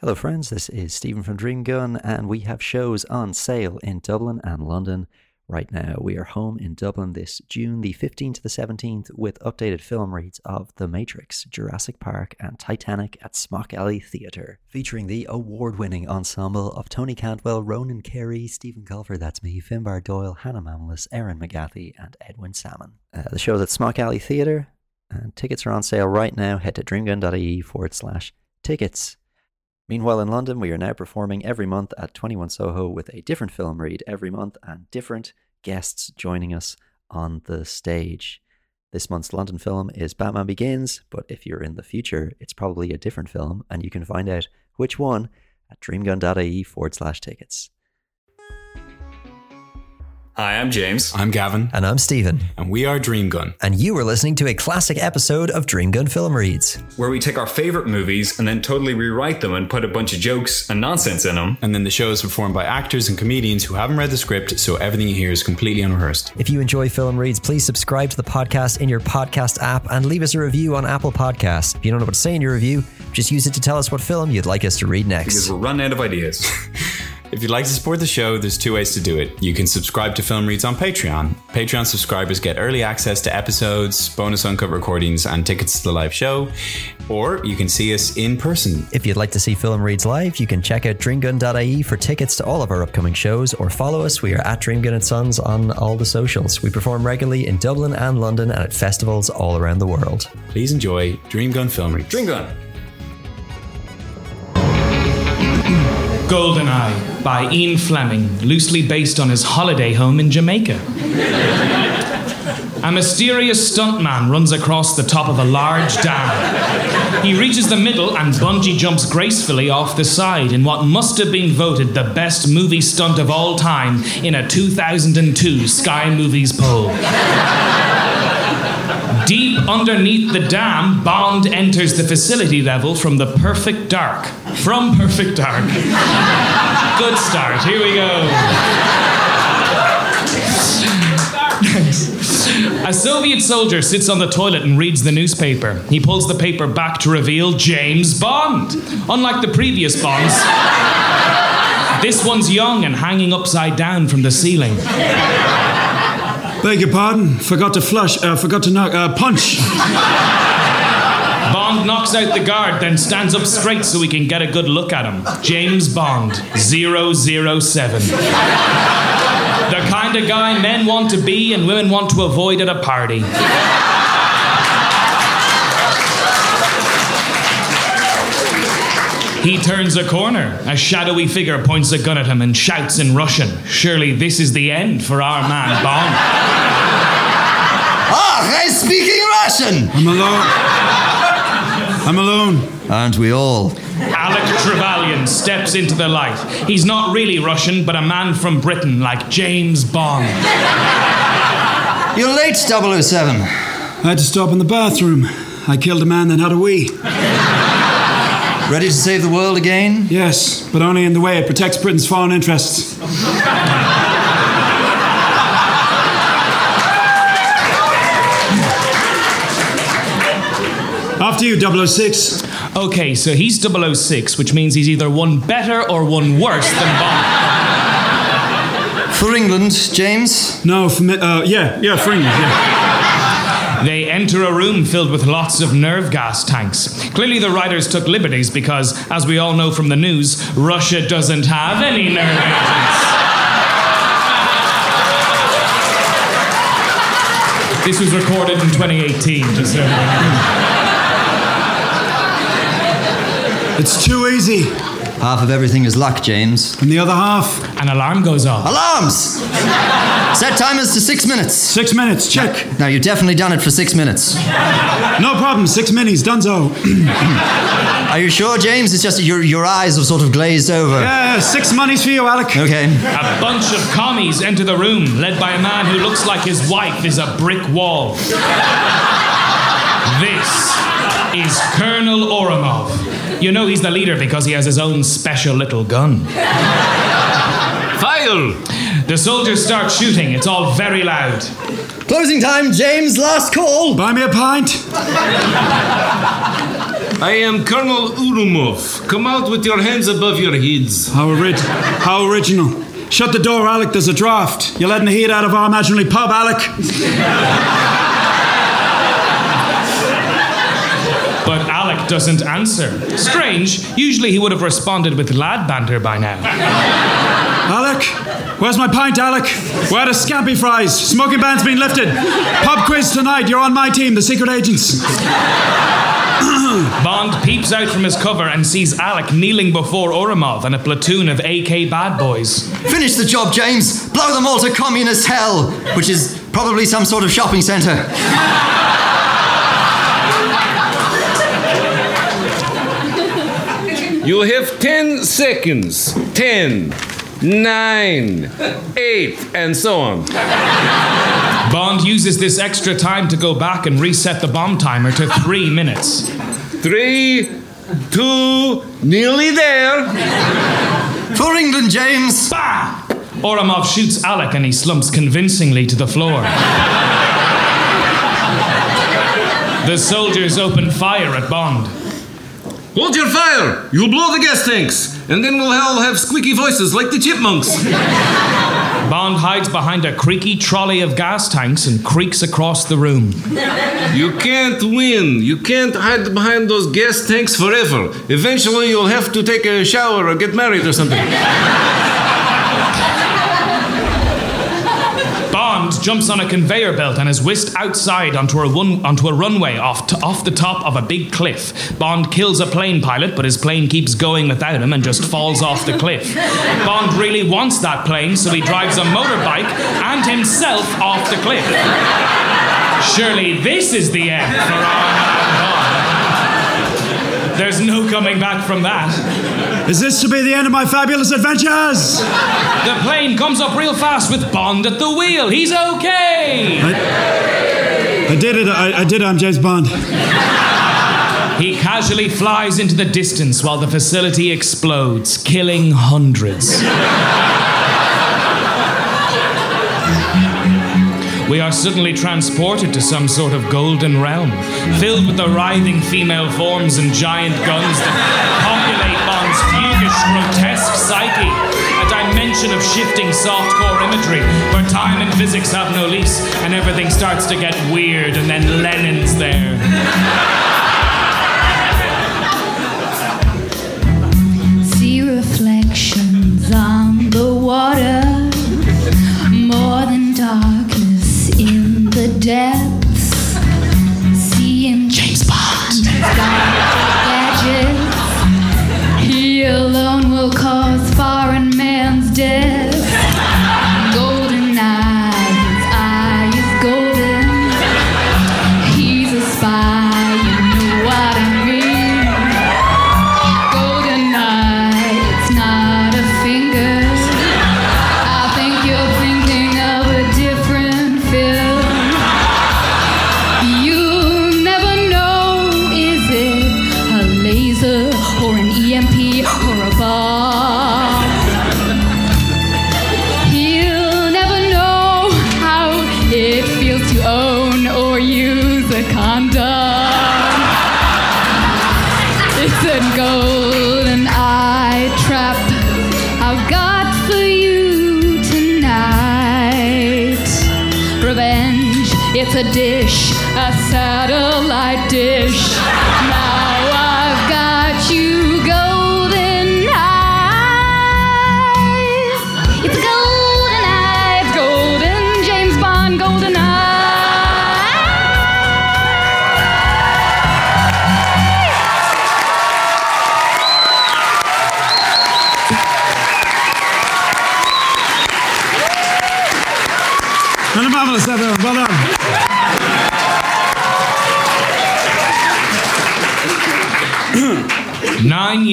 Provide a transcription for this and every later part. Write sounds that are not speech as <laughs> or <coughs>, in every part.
Hello, friends. This is Stephen from Dream Gun, and we have shows on sale in Dublin and London right now. We are home in Dublin this June the 15th to the 17th with updated film reads of The Matrix, Jurassic Park, and Titanic at Smock Alley Theatre, featuring the award winning ensemble of Tony Cantwell, Ronan Carey, Stephen Colfer, that's me, Finbar Doyle, Hannah Mamalis, Erin McGathy, and Edwin Salmon. Uh, the show's at Smock Alley Theatre, and tickets are on sale right now. Head to dreamgun.ie forward slash tickets. Meanwhile, in London, we are now performing every month at 21 Soho with a different film read every month and different guests joining us on the stage. This month's London film is Batman Begins, but if you're in the future, it's probably a different film, and you can find out which one at dreamgun.ie forward slash tickets. Hi, I'm James. I'm Gavin, And I'm Stephen. and we are Dream Gun. And you are listening to a classic episode of Dream Gun Film Reads. Where we take our favorite movies and then totally rewrite them and put a bunch of jokes and nonsense in them. And then the show is performed by actors and comedians who haven't read the script, so everything you hear is completely unrehearsed. If you enjoy Film Reads, please subscribe to the podcast in your podcast app and leave us a review on Apple Podcasts. If you don't know what to say in your review, just use it to tell us what film you'd like us to read Because next. we're running out of ideas. <laughs> If you'd like to support the show, there's two ways to do it. You can subscribe to Film Reads on Patreon. Patreon subscribers get early access to episodes, bonus uncut recordings, and tickets to the live show. Or you can see us in person. If you'd like to see Film Reads live, you can check out dreamgun.ie for tickets to all of our upcoming shows or follow us. We are at Dreamgun and Sons on all the socials. We perform regularly in Dublin and London and at festivals all around the world. Please enjoy Dreamgun Film Reads. Dream Goldeneye by Ian Fleming, loosely based on his holiday home in Jamaica. A mysterious stuntman runs across the top of a large dam. He reaches the middle and bungee jumps gracefully off the side in what must have been voted the best movie stunt of all time in a 2002 Sky Movies poll. Deep underneath the dam, Bond enters the facility level from the Perfect Dark. From Perfect Dark. Good start. Here we go. A Soviet soldier sits on the toilet and reads the newspaper. He pulls the paper back to reveal James Bond. Unlike the previous Bonds, this one's young and hanging upside down from the ceiling. Beg your pardon. Forgot to flush. Uh, forgot to knock. Uh, punch. Bond knocks out the guard, then stands up straight so we can get a good look at him. James Bond, 007. the kind of guy men want to be and women want to avoid at a party. He turns a corner. A shadowy figure points a gun at him and shouts in Russian. Surely this is the end for our man Bond. Ah, I'm speaking Russian! I'm alone. I'm alone. Aren't we all? Alec Trevelyan steps into the light. He's not really Russian, but a man from Britain like James Bond. You're late, 007. I had to stop in the bathroom. I killed a man, then had a wee. Ready to save the world again? Yes, but only in the way it protects Britain's foreign interests. After you, 006. Okay, so he's 006, which means he's either one better or one worse than Bond. For England, James? No, for mi- uh, yeah, yeah, for England, yeah. They enter a room filled with lots of nerve gas tanks. Clearly, the writers took liberties because, as we all know from the news, Russia doesn't have any nerve agents. This was recorded in 2018, just so. It's too easy. Half of everything is luck, James. And the other half, An alarm goes off. Alarms! Set timers to six minutes. six minutes, check. Now, you've definitely done it for six minutes. No problem, six minis, dunzo. <clears throat> Are you sure, James? It's just your, your eyes have sort of glazed over. Yeah, six monies for you, Alec. Okay. A bunch of commies enter the room, led by a man who looks like his wife is a brick wall. This is Colonel Ourumov. You know he's the leader because he has his own special little gun. File! The soldiers start shooting. It's all very loud. Closing time, James. Last call. Buy me a pint. I am Colonel Ourumov. Come out with your hands above your heads. How, orig- how original. Shut the door, Alec. There's a draft. You're letting the heat out of our imaginary pub, Alec. But doesn't answer. Strange. Usually he would have responded with lad banter by now. Alec, where's my pint, Alec? Where are the scampi fries? Smoking ban's been lifted. Pub quiz tonight. You're on my team, the secret agents. <coughs> Bond peeps out from his cover and sees Alec kneeling before Ourumov and a platoon of AK bad boys. Finish the job, James. Blow them all to communist hell, which is probably some sort of shopping centre. You have 10 seconds. 10, 9, 8, and so on. Bond uses this extra time to go back and reset the bomb timer to three minutes. Three, two, nearly there. For England, James. Bah! Ourumov shoots Alec and he slumps convincingly to the floor. the soldiers open fire at Bond. Hold your fire! You'll blow the gas tanks, and then we'll all have squeaky voices like the chipmunks. <laughs> Bond hides behind a creaky trolley of gas tanks and creaks across the room. You can't win. You can't hide behind those gas tanks forever. Eventually, you'll have to take a shower or get married or something. <laughs> Bond jumps on a conveyor belt and is whisked outside onto a, run- onto a runway off, off the top of a big cliff. Bond kills a plane pilot, but his plane keeps going without him and just falls off the cliff. Bond really wants that plane, so he drives a motorbike and himself off the cliff. Surely this is the end for our man Bond. There's no coming back from that. Is this to be the end of my fabulous adventures? The plane comes up real fast with Bond at the wheel. He's okay. I did it. I, I did it. I'm James Bond. He casually flies into the distance while the facility explodes, killing hundreds. We are suddenly transported to some sort of golden realm, filled with the writhing female forms and giant guns that populate Bond's fugish, grotesque psyche. A dimension of shifting softcore imagery where time and physics have no lease, and everything starts to get weird, and then Lenin's there. See reflections on the water, more than darkness in the depths.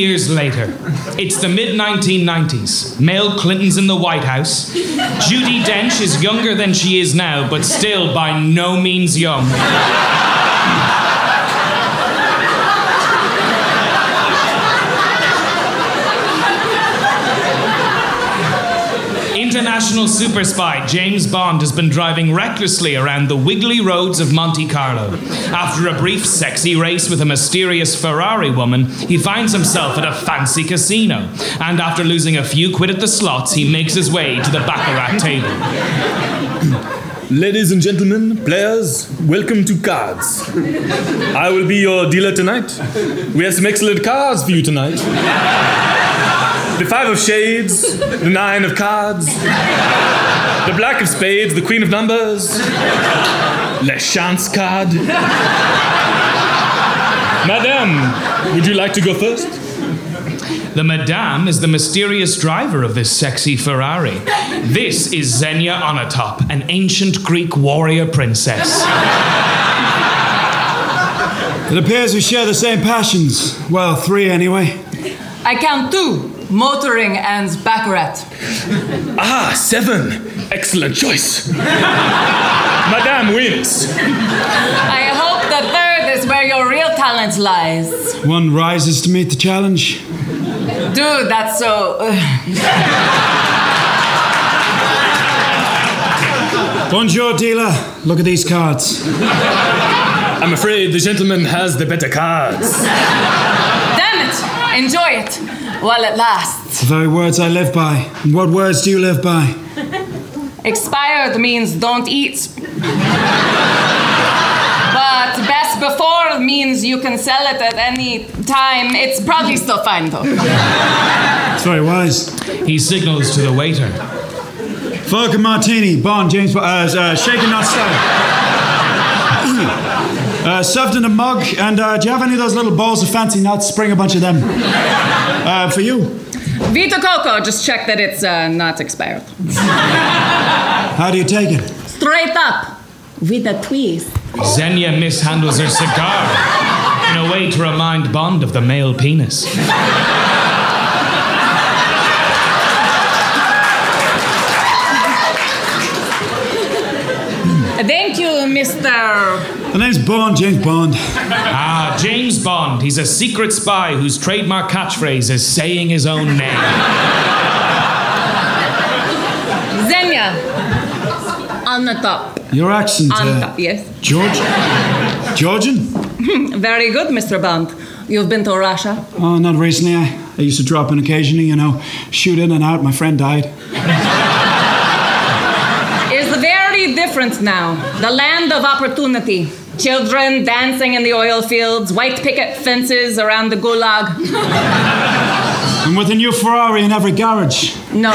Years later, it's the mid 1990s. Male Clinton's in the White House. Judi Dench is younger than she is now, but still by no means young. International super spy James Bond has been driving recklessly around the wiggly roads of Monte Carlo. After a brief sexy race with a mysterious Ferrari woman, he finds himself at a fancy casino. And after losing a few quid at the slots, he makes his way to the Baccarat table. Ladies and gentlemen, players, welcome to cards. I will be your dealer tonight. We have some excellent cards for you tonight. The five of shades, the nine of cards, the black of spades, the queen of numbers, Le Chance card. Madame, would you like to go first? The Madame is the mysterious driver of this sexy Ferrari. This is Xenia Onatop, an ancient Greek warrior princess. It appears we share the same passions. Well, three anyway. I count two motoring and baccarat. Ah, seven. Excellent choice. <laughs> Madame wins. I hope the third is where your real talent lies. One rises to meet the challenge. Dude, that's so. Bonjour, dealer. Look at these cards. I'm afraid the gentleman has the better cards. Damn it! <laughs> Enjoy it while it lasts. The very words I live by. What words do you live by? Expired means don't eat. But best before means you can sell it at any time. It's probably still fine though. It's very wise. He signals to the waiter. Vodka martini, Bond, James, uh, uh, shaken not stirred. <laughs> uh, served in a mug, and uh, do you have any of those little balls of fancy nuts? Bring a bunch of them. <laughs> Uh, for you. Vita Coco, just check that it's uh, not expired. <laughs> How do you take it? Straight up with a twist. Xenia mishandles her cigar in a way to remind Bond of the male penis. Thank you, Mr. The Bond, James Bond. Ah, James Bond. He's a secret spy whose trademark catchphrase is saying his own name. Xenia. On the top. Your accent, On uh, top, yes. George? Georgian? <laughs> Very good, Mr. Bond. You've been to Russia? Oh, not recently. I, I used to drop in occasionally, you know, shoot in and out. My friend died. It's very different now. The land of opportunity. Children dancing in the oil fields, white picket fences around the gulag. <laughs> And with a new Ferrari in every garage. No,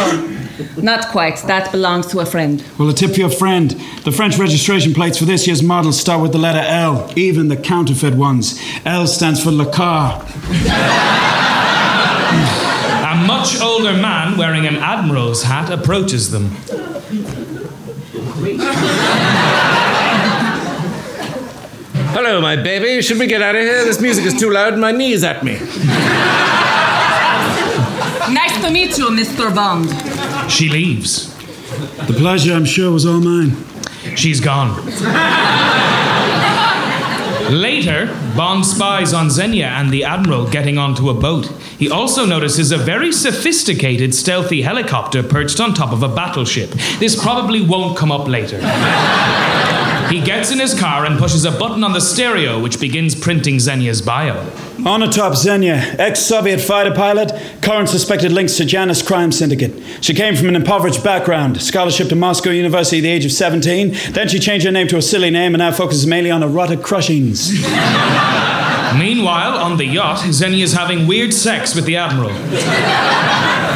not quite. That belongs to a friend. Well, a tip for your friend. The French registration plates for this year's models start with the letter L, even the counterfeit ones. L stands for Le Car. A much older man wearing an admiral's hat approaches them. <laughs> Hello, my baby. Should we get out of here? This music is too loud and my knees at me. Nice to meet you, Mr. Bond. She leaves. The pleasure, I'm sure, was all mine. She's gone. Later, Bond spies on Xenia and the Admiral getting onto a boat. He also notices a very sophisticated stealthy helicopter perched on top of a battleship. This probably won't come up later. He gets in his car and pushes a button on the stereo, which begins printing Xenia's bio. On top, Xenia, ex Soviet fighter pilot, current suspected links to Janus crime syndicate. She came from an impoverished background, scholarship to Moscow University at the age of 17. Then she changed her name to a silly name and now focuses mainly on erotic crushings. <laughs> Meanwhile, on the yacht, Xenia is having weird sex with the Admiral.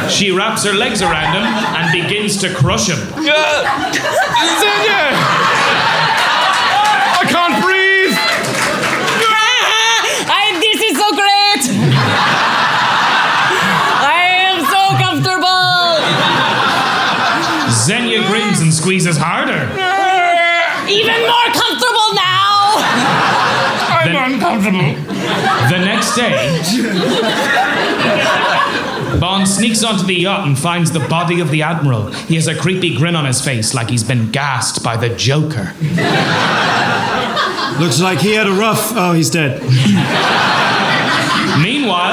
She wraps her legs around him and begins to crush him. <laughs> Xenia! Squeezes harder. <laughs> Even more comfortable now! I'm uncomfortable. The next day, Bond sneaks onto the yacht and finds the body of the Admiral. He has a creepy grin on his face like he's been gassed by the Joker. Looks like he had a rough. Oh, he's dead.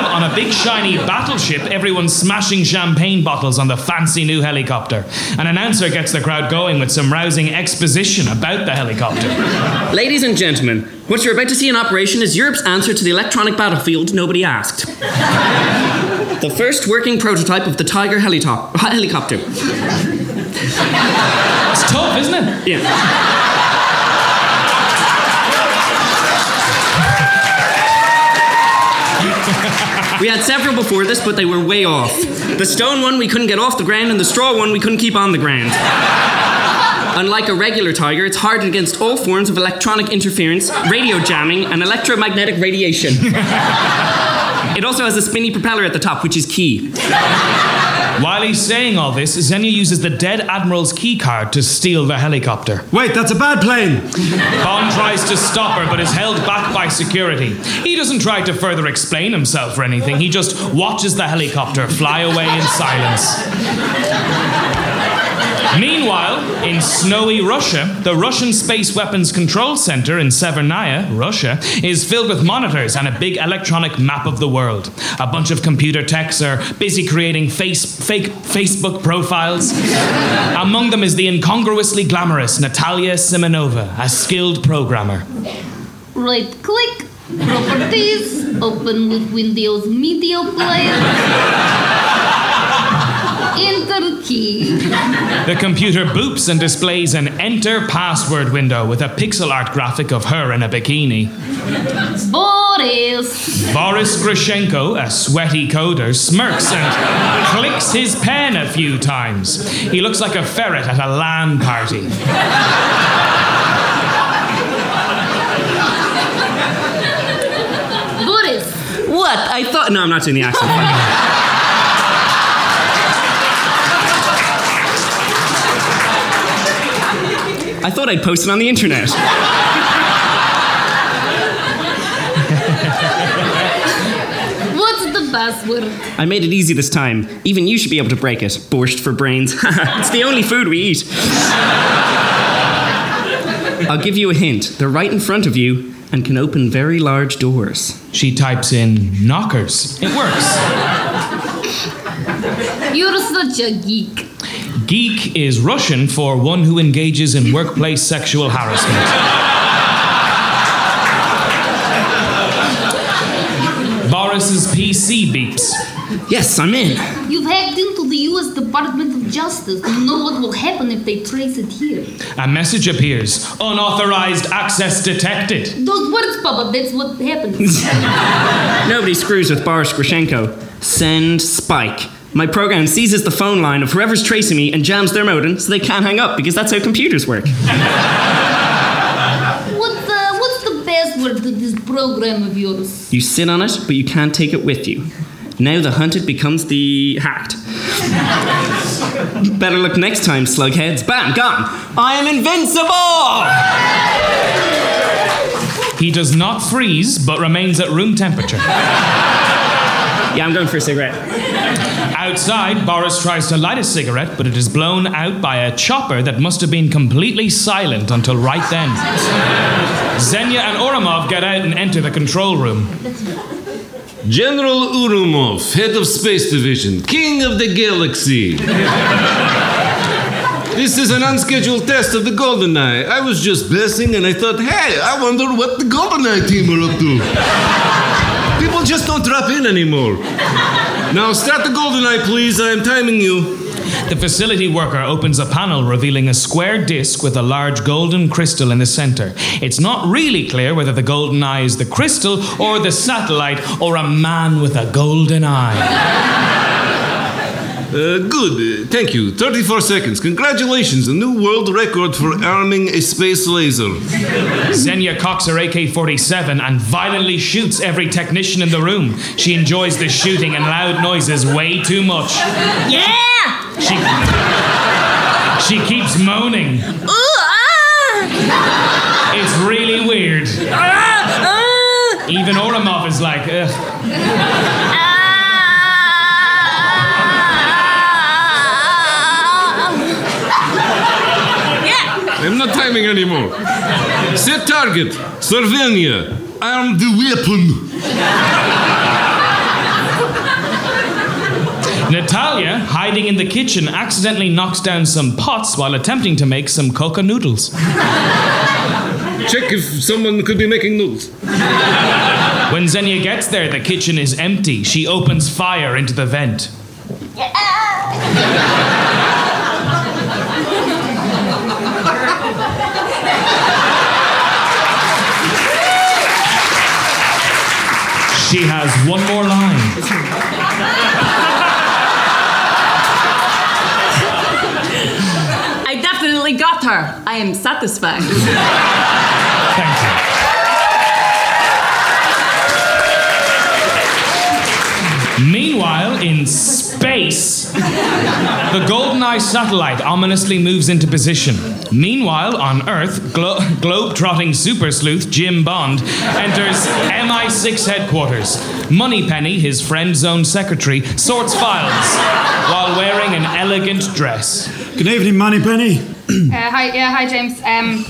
On a big shiny battleship, everyone's smashing champagne bottles on the fancy new helicopter. An announcer gets the crowd going with some rousing exposition about the helicopter. Ladies and gentlemen, what you're about to see in operation is Europe's answer to the electronic battlefield nobody asked. the first working prototype of the Tiger helitop- <laughs> helicopter. It's tough, isn't it? Yeah. We had several before this, but they were way off. The stone one we couldn't get off the ground, and the straw one we couldn't keep on the ground. Unlike a regular tiger, it's hardened against all forms of electronic interference, radio jamming, and electromagnetic radiation. it also has a spinny propeller at the top, which is key. While he's saying all this, Xenia uses the dead admiral's keycard to steal the helicopter. Wait, that's a bad plane. Bond tries to stop her, but is held back by security. He doesn't try to further explain himself or anything. He just watches the helicopter fly away in silence. Meanwhile, in snowy Russia, the Russian Space Weapons Control Center in Severnaya, Russia, is filled with monitors and a big electronic map of the world. A bunch of computer techs are busy creating face, fake Facebook profiles. Among them is the incongruously glamorous Natalia Simonova, a skilled programmer. Right click, properties, open with Windows Media Player. Enter key. The computer boops and displays an enter password window with a pixel art graphic of her in a bikini. Boris. Boris Grishenko, a sweaty coder, smirks and clicks his pen a few times. He looks like a ferret at a LAN party. Boris. What? I thought. No, I'm not doing the accent. <laughs> I thought I'd post it on the internet. <laughs> What's the password? I made it easy this time. Even you should be able to break it. Borscht for brains. <laughs> it's the only food we eat. I'll give you a hint. They're right in front of you and can open very large doors. She types in knockers. It works. You're such a geek. Geek is Russian for one who engages in workplace sexual harassment. Boris's PC beeps. Yes, I'm in. You've hacked into the US Department of Justice. You know what will happen if they trace it here. A message appears. Unauthorized access detected. Those words pop up, that's what happens. <laughs> Nobody screws with Boris Grishenko. Send Spike. My program seizes the phone line of whoever's tracing me and jams their modem so they can't hang up because that's how computers work. what, uh, what's the password to this program of yours? You sit on it, but you can't take it with you. Now the hunted becomes the hacked. Better look next time, slugheads. Bam, gone. I am invincible! He does not freeze, but remains at room temperature. Yeah, I'm going for a cigarette. Outside, Boris tries to light a cigarette, but it is blown out by a chopper that must have been completely silent until right then. Xenia and Ourumov get out and enter the control room. General Ourumov, head of Space Division, king of the galaxy. this is an unscheduled test of the GoldenEye. I was just blessing and I thought, hey, I wonder what the GoldenEye team are up to. People just don't drop in anymore. Now start the golden eye, please. I am timing you. The facility worker opens a panel revealing a square disc with a large golden crystal in the center. It's not really clear whether the golden eye is the crystal or the satellite or a man with a golden eye. Uh, good, uh, thank you. 34 seconds. Congratulations, a new world record for arming a space laser. Xenia cocks her AK 47 and violently shoots every technician in the room. She enjoys the shooting and loud noises way too much. Yeah! She, she keeps moaning. Ooh, ah! It's really weird. Ah, ah! Even Ourumov is like, ugh. Not timing anymore. Set target. Slovenia. Arm the weapon. Natalia, hiding in the kitchen, accidentally knocks down some pots while attempting to make some coca noodles. Check if someone could be making noodles. When Xenia gets there, the kitchen is empty. She opens fire into the vent. <laughs> She has one more line. I definitely got her. I am satisfied. Thank you. Meanwhile, in space, the GoldenEye satellite ominously moves into position. Meanwhile, on Earth, glo- globe-trotting super sleuth Jim Bond enters MI6 headquarters. Moneypenny, his friend zone secretary, sorts files while wearing an elegant dress. Good evening, Moneypenny. <clears throat> Uh, hi, yeah, hi, James. Um,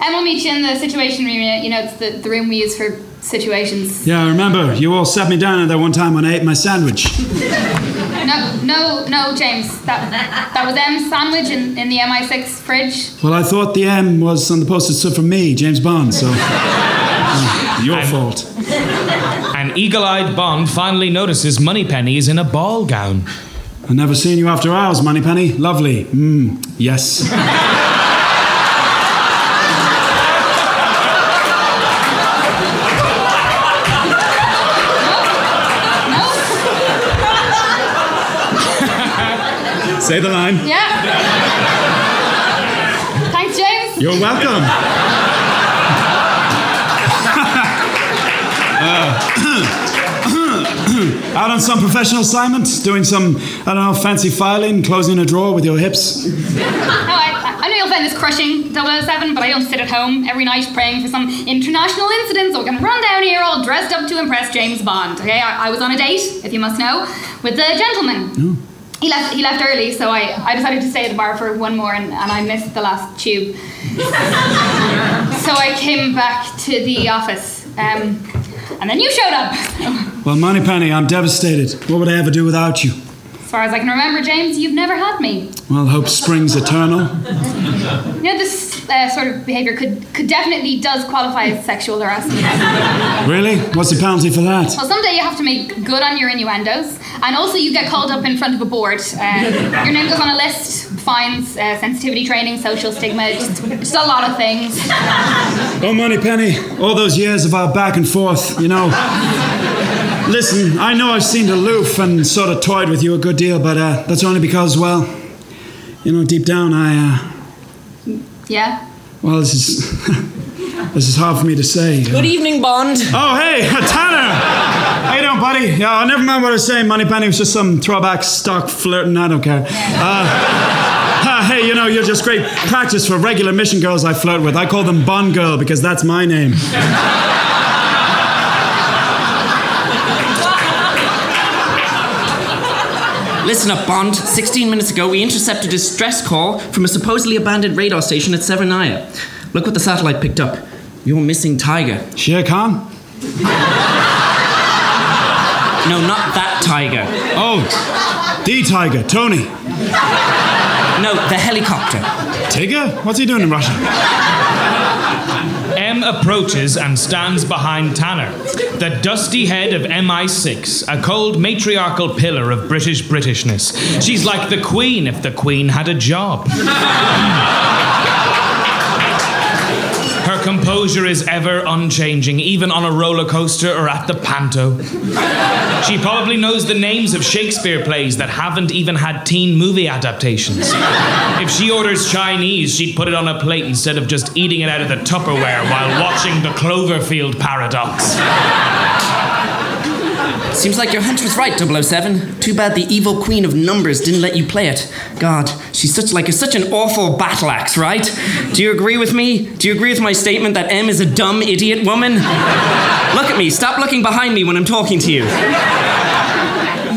and we'll meet you in the Situation Room. You know, it's the, the room we use for situations. Yeah, I remember. You all sat me down there one time when I ate my sandwich. No, no, no, James. That that was M's sandwich in, in the MI6 fridge. Well, I thought the M was on the post-it stood for me, James Bond, so... <laughs> uh, your fault. An eagle-eyed Bond finally notices Moneypenny is in a ball gown. I've never seen you after hours, Moneypenny. Lovely. Mmm, yes. Say the line. Yeah. Thanks, James. You're welcome. <laughs> Uh, <clears throat> out on some professional assignment, doing some, I don't know, fancy filing, closing a drawer with your hips. No, I, I know you'll find this crushing 007, but I don't sit at home every night praying for some international incident, so we're gonna run down here all dressed up to impress James Bond. Okay, I, I was on a date, if you must know, with the gentleman. He left. He left early, so I, I decided to stay at the bar for one more, and, and I missed the last tube. so I came back to the office, um, and then you showed up. Well, Moneypenny, I'm devastated. What would I ever do without you? As far as I can remember, James, you've never had me. Well, hope spring's eternal. You know, this uh, sort of behaviour could, could definitely does qualify as sexual harassment. Really? What's the penalty for that? Well, someday you have to make good on your innuendos, and also you get called up in front of a board. Uh, your name goes on a list, fines, uh, sensitivity training, social stigma, just, just a lot of things. Oh, Money Penny, all those years of our back and forth, you know. Listen, I know I've seemed aloof and sort of toyed with you a good deal, but uh, that's only because, well, you know, deep down, I, uh, Yeah. well, this is <laughs> this is hard for me to say. Good evening, Bond. Oh, hey, <laughs> Tanner! How you doing, buddy? Yeah, I'll never mind what I was saying. Moneypenny was just some throwback stock flirting. I don't care. Uh, ah, <laughs> hey, you know, you're just great practice for regular mission girls I flirt with. I call them Bond Girl because that's my name. Listen up, Bond. 16 minutes ago, we intercepted a distress call from a supposedly abandoned radar station at Severnaya. Look what the satellite picked up. Your missing tiger. Shere Khan? No, not that tiger. Oh, the tiger, Tony. No, the helicopter. Tigger? What's he doing in Russia? Approaches and stands behind Tanner, the dusty head of MI6, a cold matriarchal pillar of British Britishness. She's like the Queen if the Queen had a job. <laughs> Composure is ever unchanging, even on a roller coaster or at the panto. She probably knows the names of Shakespeare plays that haven't even had teen movie adaptations. If she orders Chinese, she'd put it on a plate instead of just eating it out of the Tupperware while watching the Cloverfield paradox. Seems like your hunch was right, 007. Too bad the evil queen of numbers didn't let you play it. God, she's such like a, such an awful battle axe, right? Do you agree with me? Do you agree with my statement that M is a dumb idiot woman? Look at me. Stop looking behind me when I'm talking to you.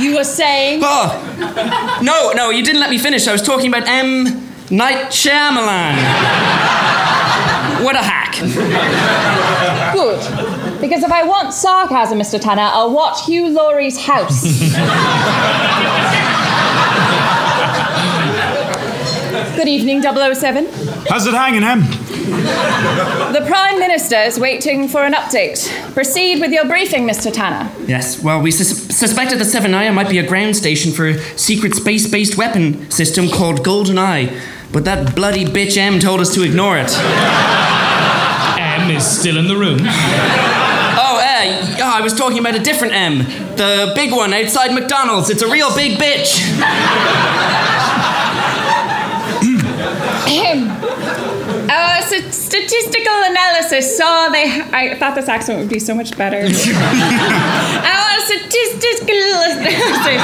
You were saying? Oh, no, no, you didn't let me finish. I was talking about M. Night Shyamalan. What a hack. Good. Because if I want sarcasm, Mr. Tanner, I'll watch Hugh Laurie's house. <laughs> Good evening, 007. How's it hanging, Em? The Prime Minister is waiting for an update. Proceed with your briefing, Mr. Tanner. Yes, well, we sus- suspected the Severnaya might be a ground station for a secret space based weapon system called Golden Eye, but that bloody bitch M told us to ignore it. M is still in the room. Uh, yeah, I was talking about a different M. The big one outside McDonald's. It's a real big bitch. Our st- statistical analysis saw they. I thought this accent would be so much better. Our <laughs> statistical analysis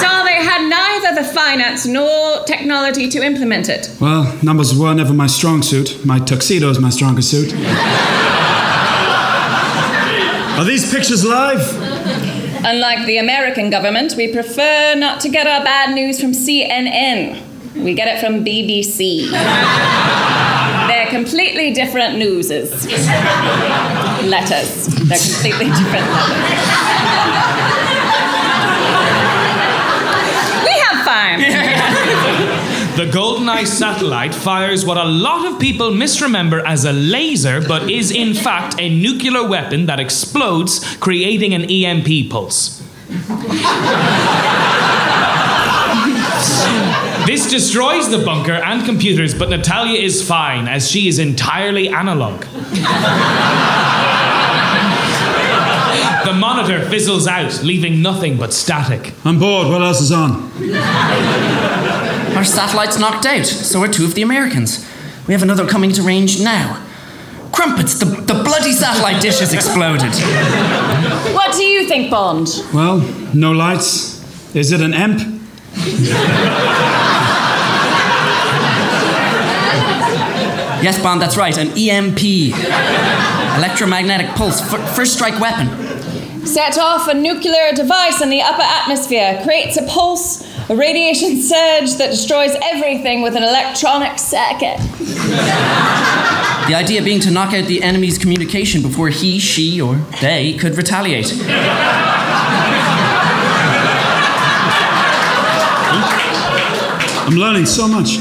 saw they had neither the finance nor technology to implement it. Well, numbers were never my strong suit. My tuxedo is my strongest suit. Are these pictures live? Unlike the American government, we prefer not to get our bad news from CNN. We get it from BBC. They're completely different newses. Letters. They're completely different letters. we have fun. The GoldenEye satellite fires what a lot of people misremember as a laser, but is in fact a nuclear weapon that explodes, creating an EMP pulse. This destroys the bunker and computers, but Natalia is fine, as she is entirely analog. The monitor fizzles out, leaving nothing but static. I'm bored. What else is on? Our satellite's knocked out, so are two of the Americans. We have another coming to range now. Crumpets, the, the bloody satellite dish has exploded. What do you think, Bond? Well, no lights. Is it an EMP? Yes, Bond, that's right, an EMP. Electromagnetic pulse, f- first strike weapon. Set off a nuclear device in the upper atmosphere, creates a pulse, a radiation surge that destroys everything with an electronic circuit. The idea being to knock out the enemy's communication before he, she, or they could retaliate. I'm learning so much.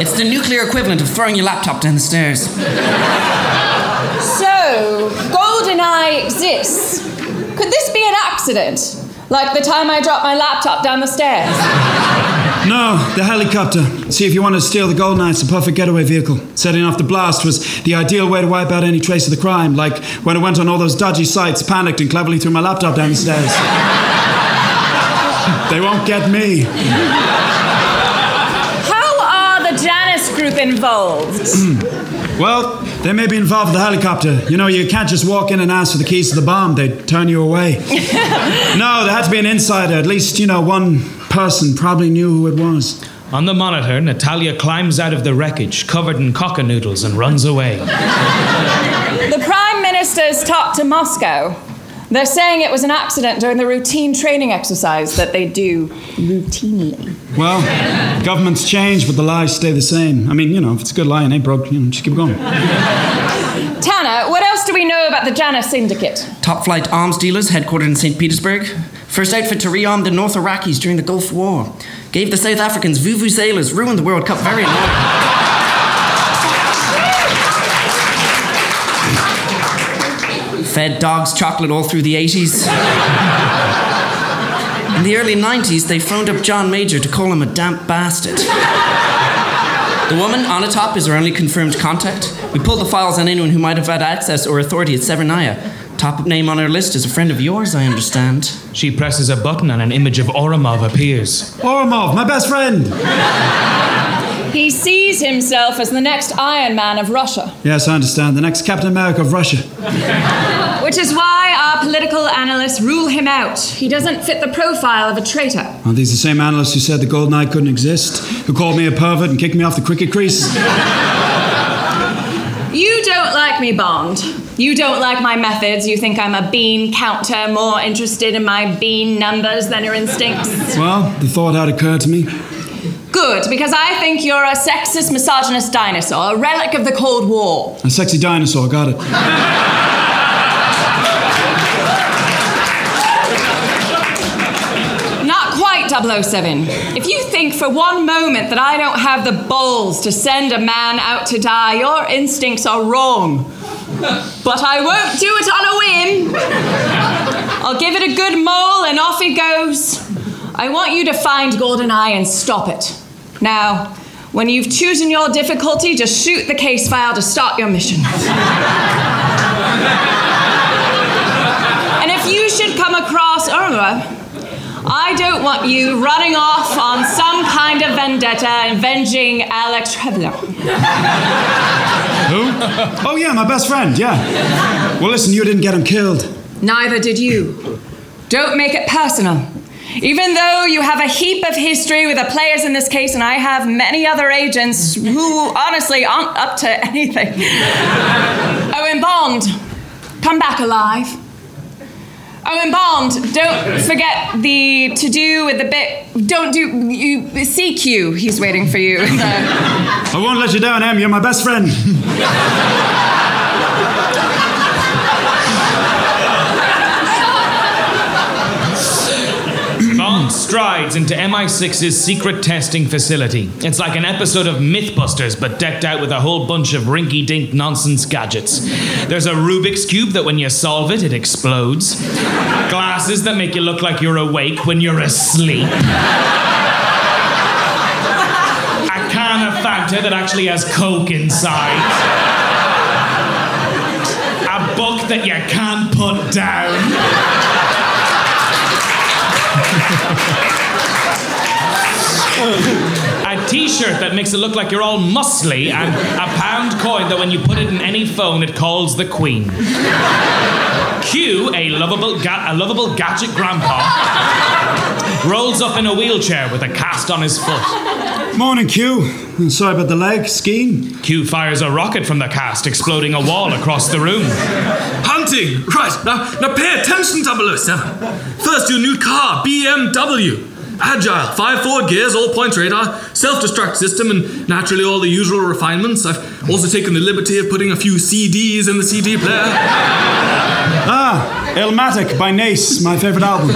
It's the nuclear equivalent of throwing your laptop down the stairs. So, GoldenEye exists. Could this be an accident? Like the time I dropped my laptop down the stairs? No, the helicopter. See, if you wanted to steal the gold it's the perfect getaway vehicle. Setting off the blast was the ideal way to wipe out any trace of the crime, like when I went on all those dodgy sites, panicked, and cleverly threw my laptop down the stairs. <laughs> they won't get me. How are the Janus group involved? <clears throat> Well, they may be involved with the helicopter. You know, you can't just walk in and ask for the keys to the bomb, they'd turn you away. <laughs> no, there had to be an insider. At least, you know, one person probably knew who it was. On the monitor, Natalia climbs out of the wreckage, covered in cocker noodles, and runs away. <laughs> The Prime Minister's talked to Moscow. They're saying it was an accident during the routine training exercise that they do routinely. Well, governments change, but the lies stay the same. I mean, you know, if it's a good lie and ain't broke, you know, just keep going. Tanner, what else do we know about the Janus Syndicate? Top flight arms dealers headquartered in St. Petersburg. First outfit to rearm the North Iraqis during the Gulf War. Gave the South Africans vuvuzelas, ruined the World Cup very annoying. Fed dogs chocolate all through the 80s. In the early 90s, they phoned up John Major to call him a damp bastard. The woman on the top is our only confirmed contact. We pulled the files on anyone who might have had access or authority at Severnaya. Top name on our list is a friend of yours, I understand. She presses a button and an image of Ourumov appears. Ourumov, my best friend! He sees himself as the next Iron Man of Russia, Yes, I understand. The next Captain America of Russia. <laughs> which is why our political analysts rule him out. He doesn't fit the profile of a traitor. Are these the same analysts who said the Golden Eye couldn't exist? Who called me a pervert and kicked me off the cricket crease? <laughs> You don't like me, Bond. You don't like my methods. You think I'm a bean counter, more interested in my bean numbers than your instincts. Well, the thought had occurred to me. Good, because I think you're a sexist, misogynist dinosaur, a relic of the Cold War. A sexy dinosaur, got it. Not quite 007. If you think for one moment that I don't have the balls to send a man out to die, your instincts are wrong. But I won't do it on a whim. I'll give it a good mole and off it goes. I want you to find GoldenEye and stop it. Now, when you've chosen your difficulty, just shoot the case file to start your mission. and if you should come across Ourumov, I don't want you running off on some kind of vendetta and avenging Alex Trebler. Who? Oh, yeah, my best friend, yeah. Well, listen, you didn't get him killed. Neither did you. Don't make it personal. Even though you have a heap of history with the players in this case, and I have many other agents who honestly aren't up to <laughs> anything. Owen Bond, come back alive. Owen Bond, don't forget the to do with the bit. Don't do you CQ. He's waiting for you. <laughs> I won't let you down, Em. You're my best friend. <laughs> Bond strides into MI6's secret testing facility. It's like an episode of Mythbusters, but decked out with a whole bunch of rinky dink nonsense gadgets. There's a Rubik's Cube that when you solve it, it explodes. Glasses that make you look like you're awake when you're asleep. A can of Fanta that actually has Coke inside. A book that you can't put down. A t-shirt that makes it look like you're all muscly and a pound coin that when you put it in any phone it calls the queen. Q a lovable ga- a lovable gadget grandpa rolls up in a wheelchair with a cast on his foot Morning, Q. Sorry about the leg. Skiing? q fires a rocket from the cast exploding a wall across the room Hunting! Right, now, now pay attention, 007. First, your new car, BMW. Agile, five forward gears, all point radar, self destruct system, and naturally all the usual refinements. I've also taken the liberty of putting a few CDs in the CD player. Ah, Illmatic by Nas, my favorite album.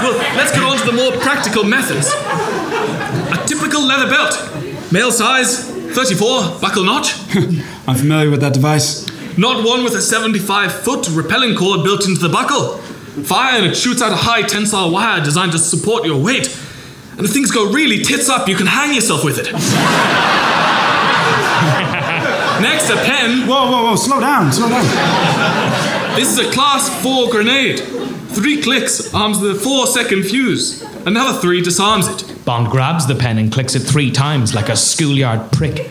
Right, well, let's get on to the more practical methods. A typical leather belt, male size, 34, buckle notch. <laughs> I'm familiar with that device. Not one with a 75 foot repelling cord built into the buckle. Fire and it shoots out a high tensile wire designed to support your weight. And if things go really tits up, you can hang yourself with it. <laughs> Next, a pen. Whoa, whoa, whoa, slow down, slow down. This is a class 4 grenade. Three clicks arms the 4 second fuse. Another three disarms it. bond grabs the pen and clicks it three times like a schoolyard prick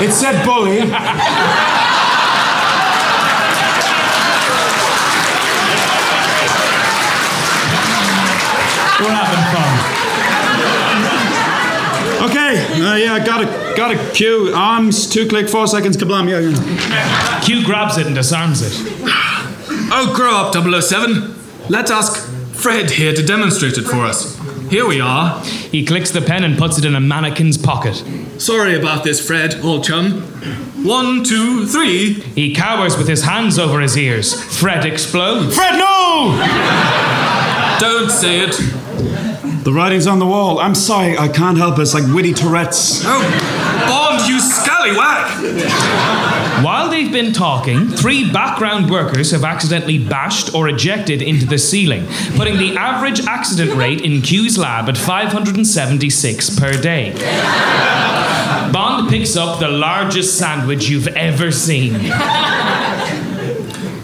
It said bully. Yeah, got it, got a Q. Arms, two click, four seconds, kablam. Yeah, yeah. q grabs it and disarms it Oh, grow up, 007. Let's ask Fred here to demonstrate it for us. Here we are. He clicks the pen and puts it in a mannequin's pocket. Sorry about this, Fred, old chum. One, two, three. He cowers with his hands over his ears. Fred explodes. Fred, no! Don't say it. The writing's on the wall. I'm sorry, I can't help it. It's like witty Tourette's. Oh, Bond, you scallywag! While they've been talking, three background workers have accidentally bashed or ejected into the ceiling, putting the average accident rate in Q's lab at 576 per day. Bond picks up the largest sandwich you've ever seen.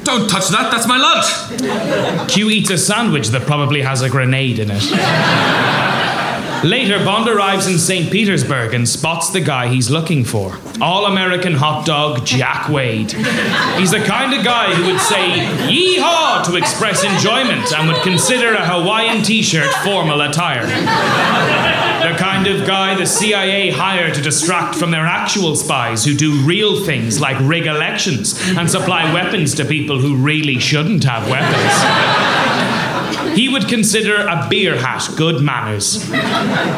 Don't touch that, that's my lunch! Q eats a sandwich that probably has a grenade in it. Later, Bond arrives in St. Petersburg and spots the guy he's looking for. All American hot dog Jack Wade. He's the kind of guy who would say yeehaw to express enjoyment and would consider a Hawaiian t shirt formal attire. The kind of guy the CIA hire to distract from their actual spies who do real things like rig elections and supply weapons to people who really shouldn't have weapons. He would consider a beer hat good manners.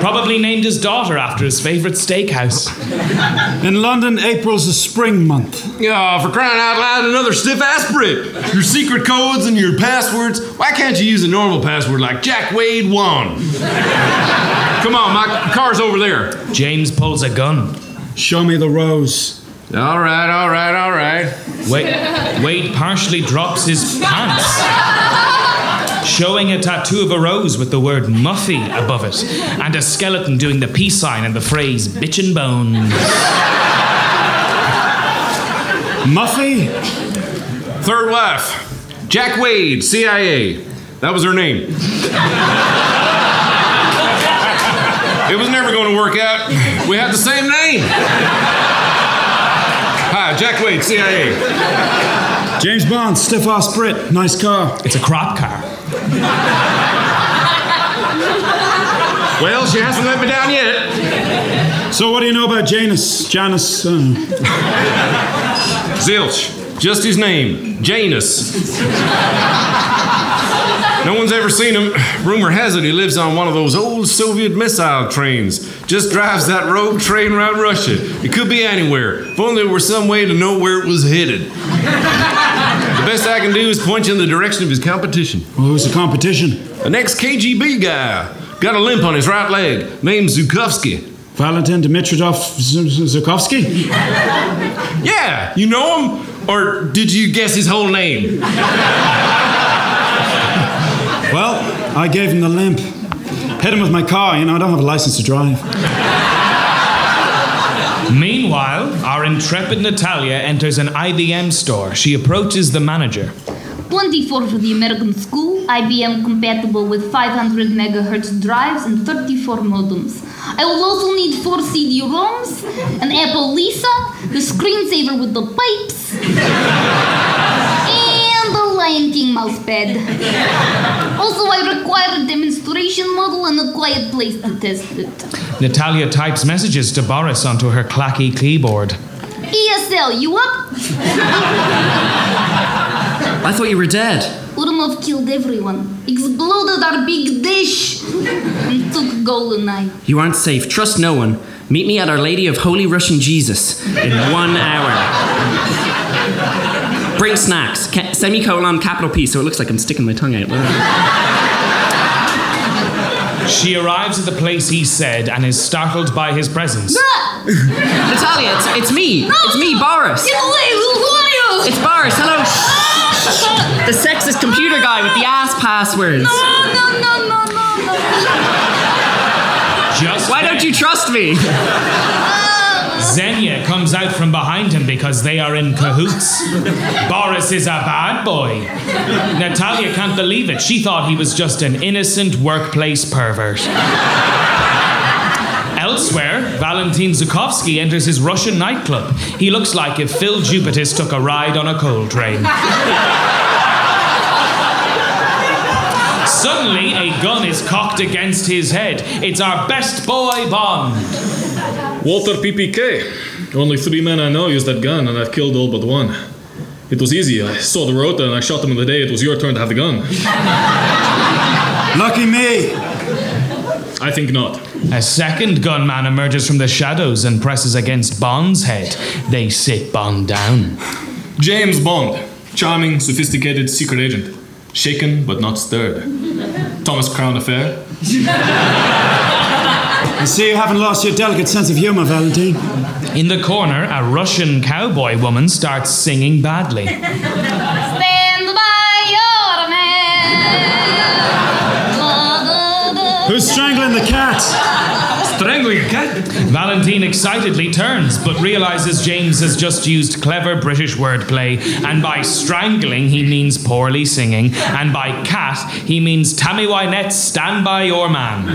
Probably named his daughter after his favourite steakhouse. In London, April's a spring month. Yeah, for crying out loud, another stiff ass Brit. Your secret codes and your passwords. Why can't you use a normal password like Jack Wade 1? Come on, my car's over there. James pulls a gun. Show me the rose. All right, all right, all right. Wade, Wade partially drops his pants, showing a tattoo of a rose with the word Muffy above it, and a skeleton doing the peace sign and the phrase bitchin' bones. Muffy? Third wife. Jack Wade, CIA. That was her name. it was never going to work out. We had the same name. Hi, Jack Wade, CIA. James Bond, stiff ass Brit. Nice car. It's a crop car. Well, she hasn't let me down yet. So, what do you know about Janus? Janus. Uh, Zilch. Just his name, Janus. No one's ever seen him. Rumor has it he lives on one of those old Soviet missile trains. Just drives that rogue train around Russia. It could be anywhere. If only there were some way to know where it was headed. The best I can do is point you in the direction of his competition. well, who's the competition? An ex KGB guy. Got a limp on his right leg. Named Zukovsky. Valentin Z- Zukovsky? Yeah, you know him? Or did you guess his whole name? Well, I gave him the limp. Hit him with my car, you know, I don't have a license to drive. Meanwhile, our intrepid Natalia enters an IBM store. She approaches the manager. 24 for the American school, IBM compatible with 500 megahertz drives and 34 modems. I will also need 4 CD-ROMs, an Apple Lisa, the screensaver with the pipes, Lion King mousepad. <laughs> Also, I require a demonstration model and a quiet place to test it. Natalia types messages to Boris onto her clacky keyboard. ESL, you up? I thought you were dead. Ourumov killed everyone, exploded our big dish, and took Goldeneye. You aren't safe. Trust no one. Meet me at Our Lady of Holy Russian Jesus in one hour. Bring snacks. Ca- semicolon, capital P, so it looks like I'm sticking my tongue out. She arrives at the place he said and is startled by his presence. Natalia, it's, it's me. It's me, Boris. Get away! Who are you? It's Boris. Hello. Ah! The sexist computer guy with the ass passwords. No, no, no, no, no, no. Just Why don't you trust me? Ah! Xenia comes out from behind him because they are in cahoots. Boris is a bad boy. Natalia can't believe it. She thought he was just an innocent workplace pervert. Elsewhere, Valentin Zukovsky enters his Russian nightclub. He looks like if Phil Jupitus took a ride on a coal train. Suddenly, a gun is cocked against his head. It's our best boy Bond. Walther PPK. Only three men I know use that gun, and I've killed all but one. It was easy. I saw the rota and I shot him in the day it was your turn to have the gun. Lucky me. I think not. A second gunman emerges from the shadows and presses against Bond's head. They sit Bond down. James Bond. Charming, sophisticated secret agent. Shaken but not stirred. Thomas Crown affair. I see you haven't lost your delicate sense of humor, Valentine. In the corner, a Russian cowboy woman starts singing badly. Stand by your man. Who's strangling the cat? Strangling a cat? Valentine excitedly turns, but realizes James has just used clever British wordplay, and by strangling he means poorly singing, and by cat he means Tammy Wynette's Stand By Your Man.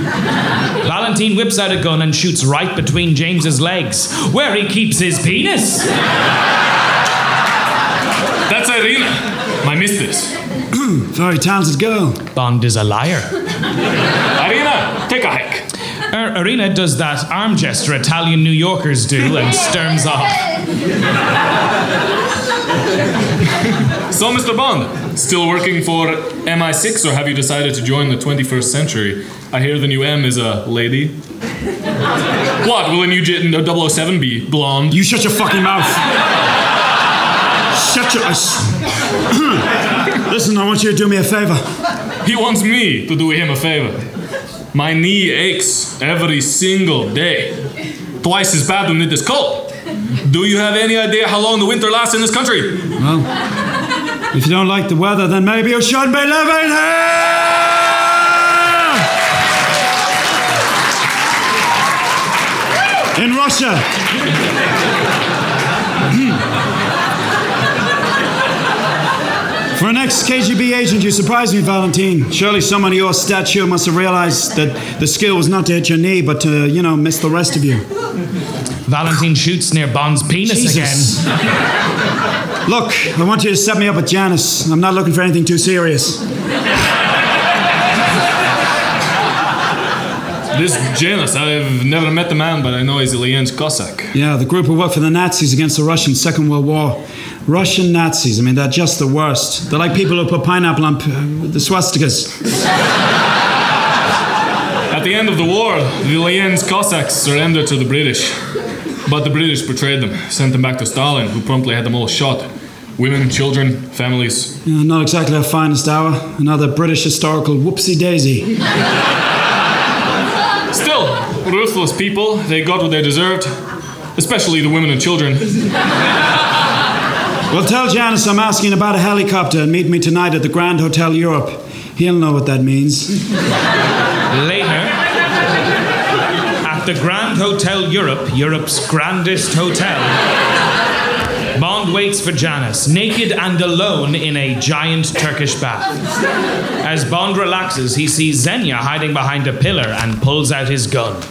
Valentine whips out a gun and shoots right between James's legs, where he keeps his penis. That's Irina, my mistress. <clears throat> Very talented girl. Bond is a liar. Irina, take a hike. Er, Irina does that arm gesture Italian New Yorkers do and storms off. <laughs> So, Mr. Bond, still working for MI6 or have you decided to join the 21st century? I hear the new M is a lady. what? Will a new J- no, 007 be blonde? You shut your fucking mouth. Shut your. I s- <clears throat> Listen, I want you to do me a favor. He wants me to do him a favor. My knee aches every single day. Twice as bad when it is cold. Do you have any idea how long the winter lasts in this country? Well, if you don't like the weather, then maybe you shouldn't be living here! In Russia. For an ex KGB agent, you surprised me, Valentine. Surely someone of your stature must have realized that the skill was not to hit your knee, but to, you know, miss the rest of you. Valentine shoots near Bond's penis Jesus. again. Look, I want you to set me up with Janice. I'm not looking for anything too serious. This Janus, I've never met the man, but I know he's a Lienz Cossack. Yeah, the group who worked for the Nazis against the Russian Second World War. Russian Nazis, I mean, they're just the worst. They're like people who put pineapple on p- the swastikas. At the end of the war, the Lienz Cossacks surrendered to the British. But the British betrayed them, sent them back to Stalin, who promptly had them all shot. Women, children, families. Yeah, not exactly our finest hour. Another British historical whoopsie daisy. Still, ruthless people, they got what they deserved. Especially the women and children. Well, tell Janice I'm asking about a helicopter and meet me tonight at the Grand Hotel Europe. He'll know what that means. Later, at the Grand Hotel Europe, Europe's grandest hotel, Bond waits for Janice, naked and alone in a giant Turkish bath. As Bond relaxes, he sees Xenia hiding behind a pillar and pulls out his gun.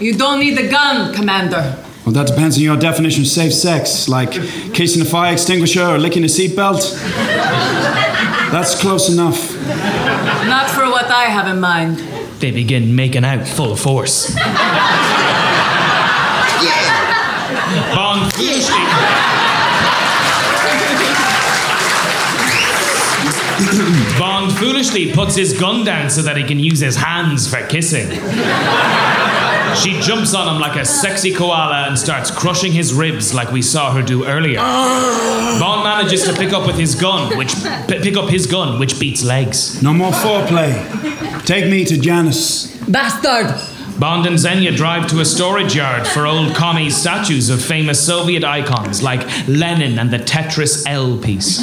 You don't need a gun, Commander. Well, that depends on your definition of safe sex, like kissing a fire extinguisher or licking a seatbelt. That's close enough. Not for what I have in mind. They begin making out full force. Bond foolishly. Bond foolishly puts his gun down so that he can use his hands for kissing. She jumps on him like a sexy koala and starts crushing his ribs like we saw her do earlier. Bond manages to pick up with his gun, which p- pick up his gun, which beats legs. No more foreplay. Take me to Janice. Bastard! Bond and Xenia drive to a storage yard for old commie statues of famous Soviet icons like Lenin and the Tetris L piece.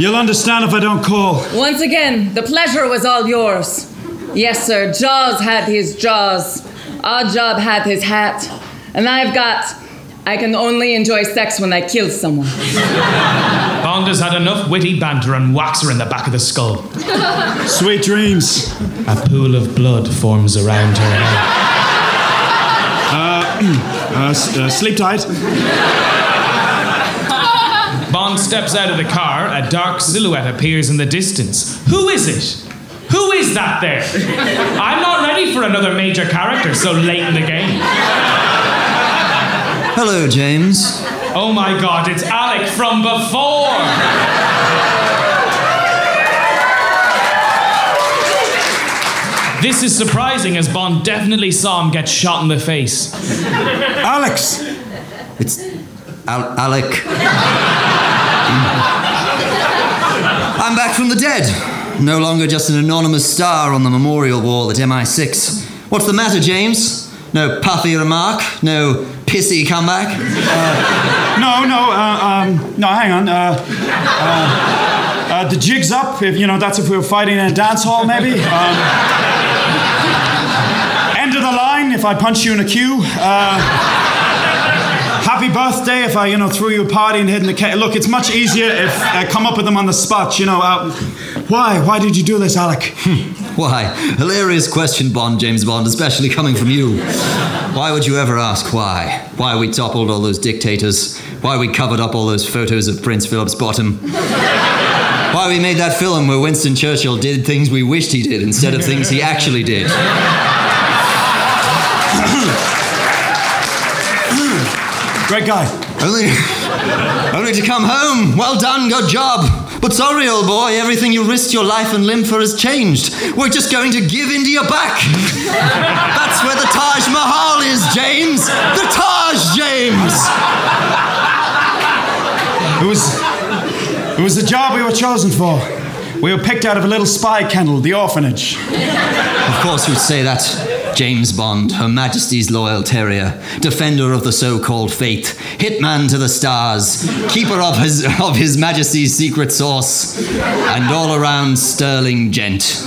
You'll understand if I don't call. Once again, the pleasure was all yours. Yes, sir, Jaws had his jaws. Odd Job had his hat. And I've got. I can only enjoy sex when I kill someone. Bond has had enough witty banter and whacks her in the back of the skull. Sweet dreams. A pool of blood forms around her head. Uh, <clears throat> uh, uh, sleep tight. Bond steps out of the car. A dark silhouette appears in the distance. Who is it? Who is that there? I'm not ready for another major character so late in the game. Hello, James. Oh my god, it's Alec from before! This is surprising as Bond definitely saw him get shot in the face. Alex! It's Al- Alec. <laughs> I'm back from the dead. No longer just an anonymous star on the memorial wall at MI6. What's the matter, James? No puffy remark? No pissy comeback? No, no, uh, um, no, hang on. Uh, uh, uh, the jig's up. If you know, that's if we were fighting in a dance hall, maybe. Um, end of the line. If I punch you in a queue. Uh, happy birthday. If I, you know, threw you a party and hid in the cake. Look, it's much easier if I come up with them on the spot. You know, uh, why? Why did you do this, Alec? Hmm. Why? Hilarious question, Bond, James Bond, especially coming from you. Why would you ever ask why? Why we toppled all those dictators? Why we covered up all those photos of Prince Philip's bottom? Why we made that film where Winston Churchill did things we wished he did instead of things he <laughs> actually did? Great guy. Only, only to come home. Well done, good job. But sorry, old boy, everything you risked your life and limb for has changed. We're just going to give India back. <laughs> That's where the Taj Mahal is, James. The Taj, James. It was, it was the job we were chosen for. We were picked out of a little spy kennel, the orphanage. Of course, you'd say that. James Bond, Her Majesty's loyal terrier, defender of the so-called faith, hitman to the stars, keeper of his of His Majesty's secret sauce, and all-around sterling gent.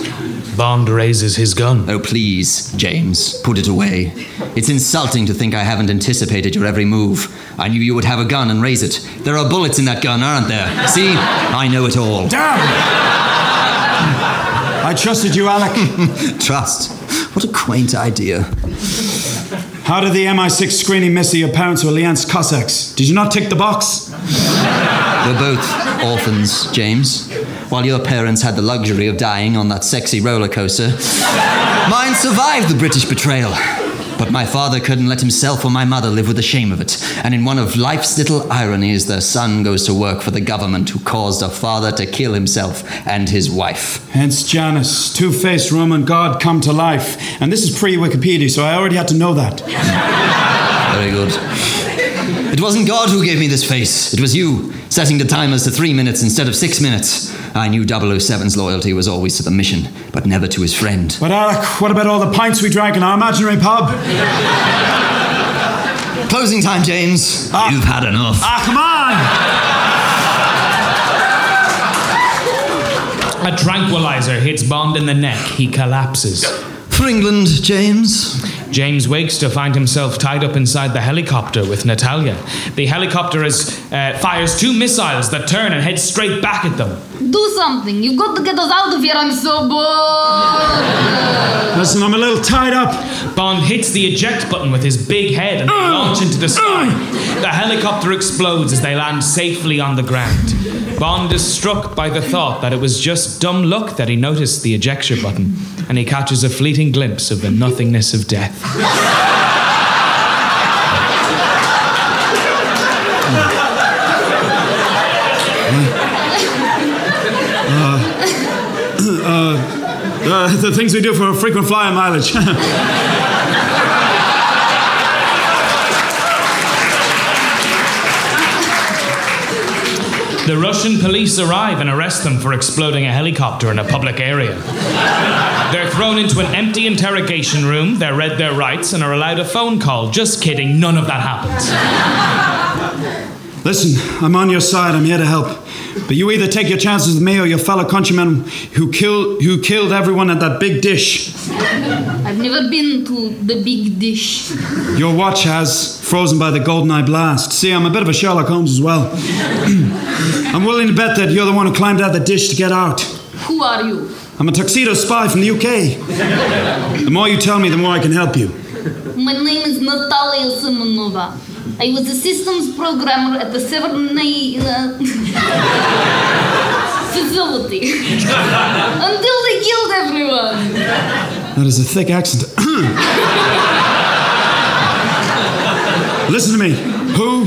Bond raises his gun. Oh, please, James, put it away. It's insulting to think I haven't anticipated your every move. I knew you would have a gun and raise it. There are bullets in that gun, aren't there? See, I know it all. Damn! I trusted you, Alec. <laughs> Trust. What a quaint idea. How did the MI6 screening miss that your parents were Lienz Cossacks? Did you not tick the box? We're both orphans, James. While your parents had the luxury of dying on that sexy roller coaster, mine survived the British betrayal. But my father couldn't let himself or my mother live with the shame of it. And in one of life's little ironies, their son goes to work for the government who caused a father to kill himself and his wife. Hence Janus, two faced Roman god come to life. And this is pre Wikipedia, so I already had to know that. <laughs> Very good. It wasn't God who gave me this face. It was you, setting the timers to three minutes instead of six minutes. I knew 007's loyalty was always to the mission, but never to his friend. But Alec, what about all the pints we drank in our imaginary pub? Closing time, James. You've had enough. Ah, come on! A tranquilizer hits Bond in the neck. He collapses. For England, James. James wakes to find himself tied up inside the helicopter with Natalia. The helicopter is, uh, fires two missiles that turn and head straight back at them. Do something. You've got to get us out of here. I'm so bored. Listen, I'm a little tied up. Bond hits the eject button with his big head and they launch into the sky. The helicopter explodes as they land safely on the ground. Bond is struck by the thought that it was just dumb luck that he noticed the ejection button, and he catches a fleeting glimpse of the nothingness of death. Uh, uh, the things we do for frequent flyer mileage. <laughs> The Russian police arrive and arrest them for exploding a helicopter in a public area. They're thrown into an empty interrogation room, they're read their rights, and are allowed a phone call. Just kidding, none of that happens. Listen, I'm on your side. I'm here to help. But you either take your chances with me or your fellow countrymen who killed who killed everyone at that big dish. I've never been to the big dish. Your watch has, frozen by the GoldenEye blast. See, I'm a bit of a Sherlock Holmes as well. <clears throat> I'm willing to bet that you're the one who climbed out the dish to get out. Who are you? I'm a tuxedo spy from the UK. The more you tell me, the more I can help you. My name is Natalia Simonova. I was a systems programmer at the Severnaya uh, <laughs> facility <laughs> until they killed everyone. That is a thick accent. <clears throat> Listen to me. Who?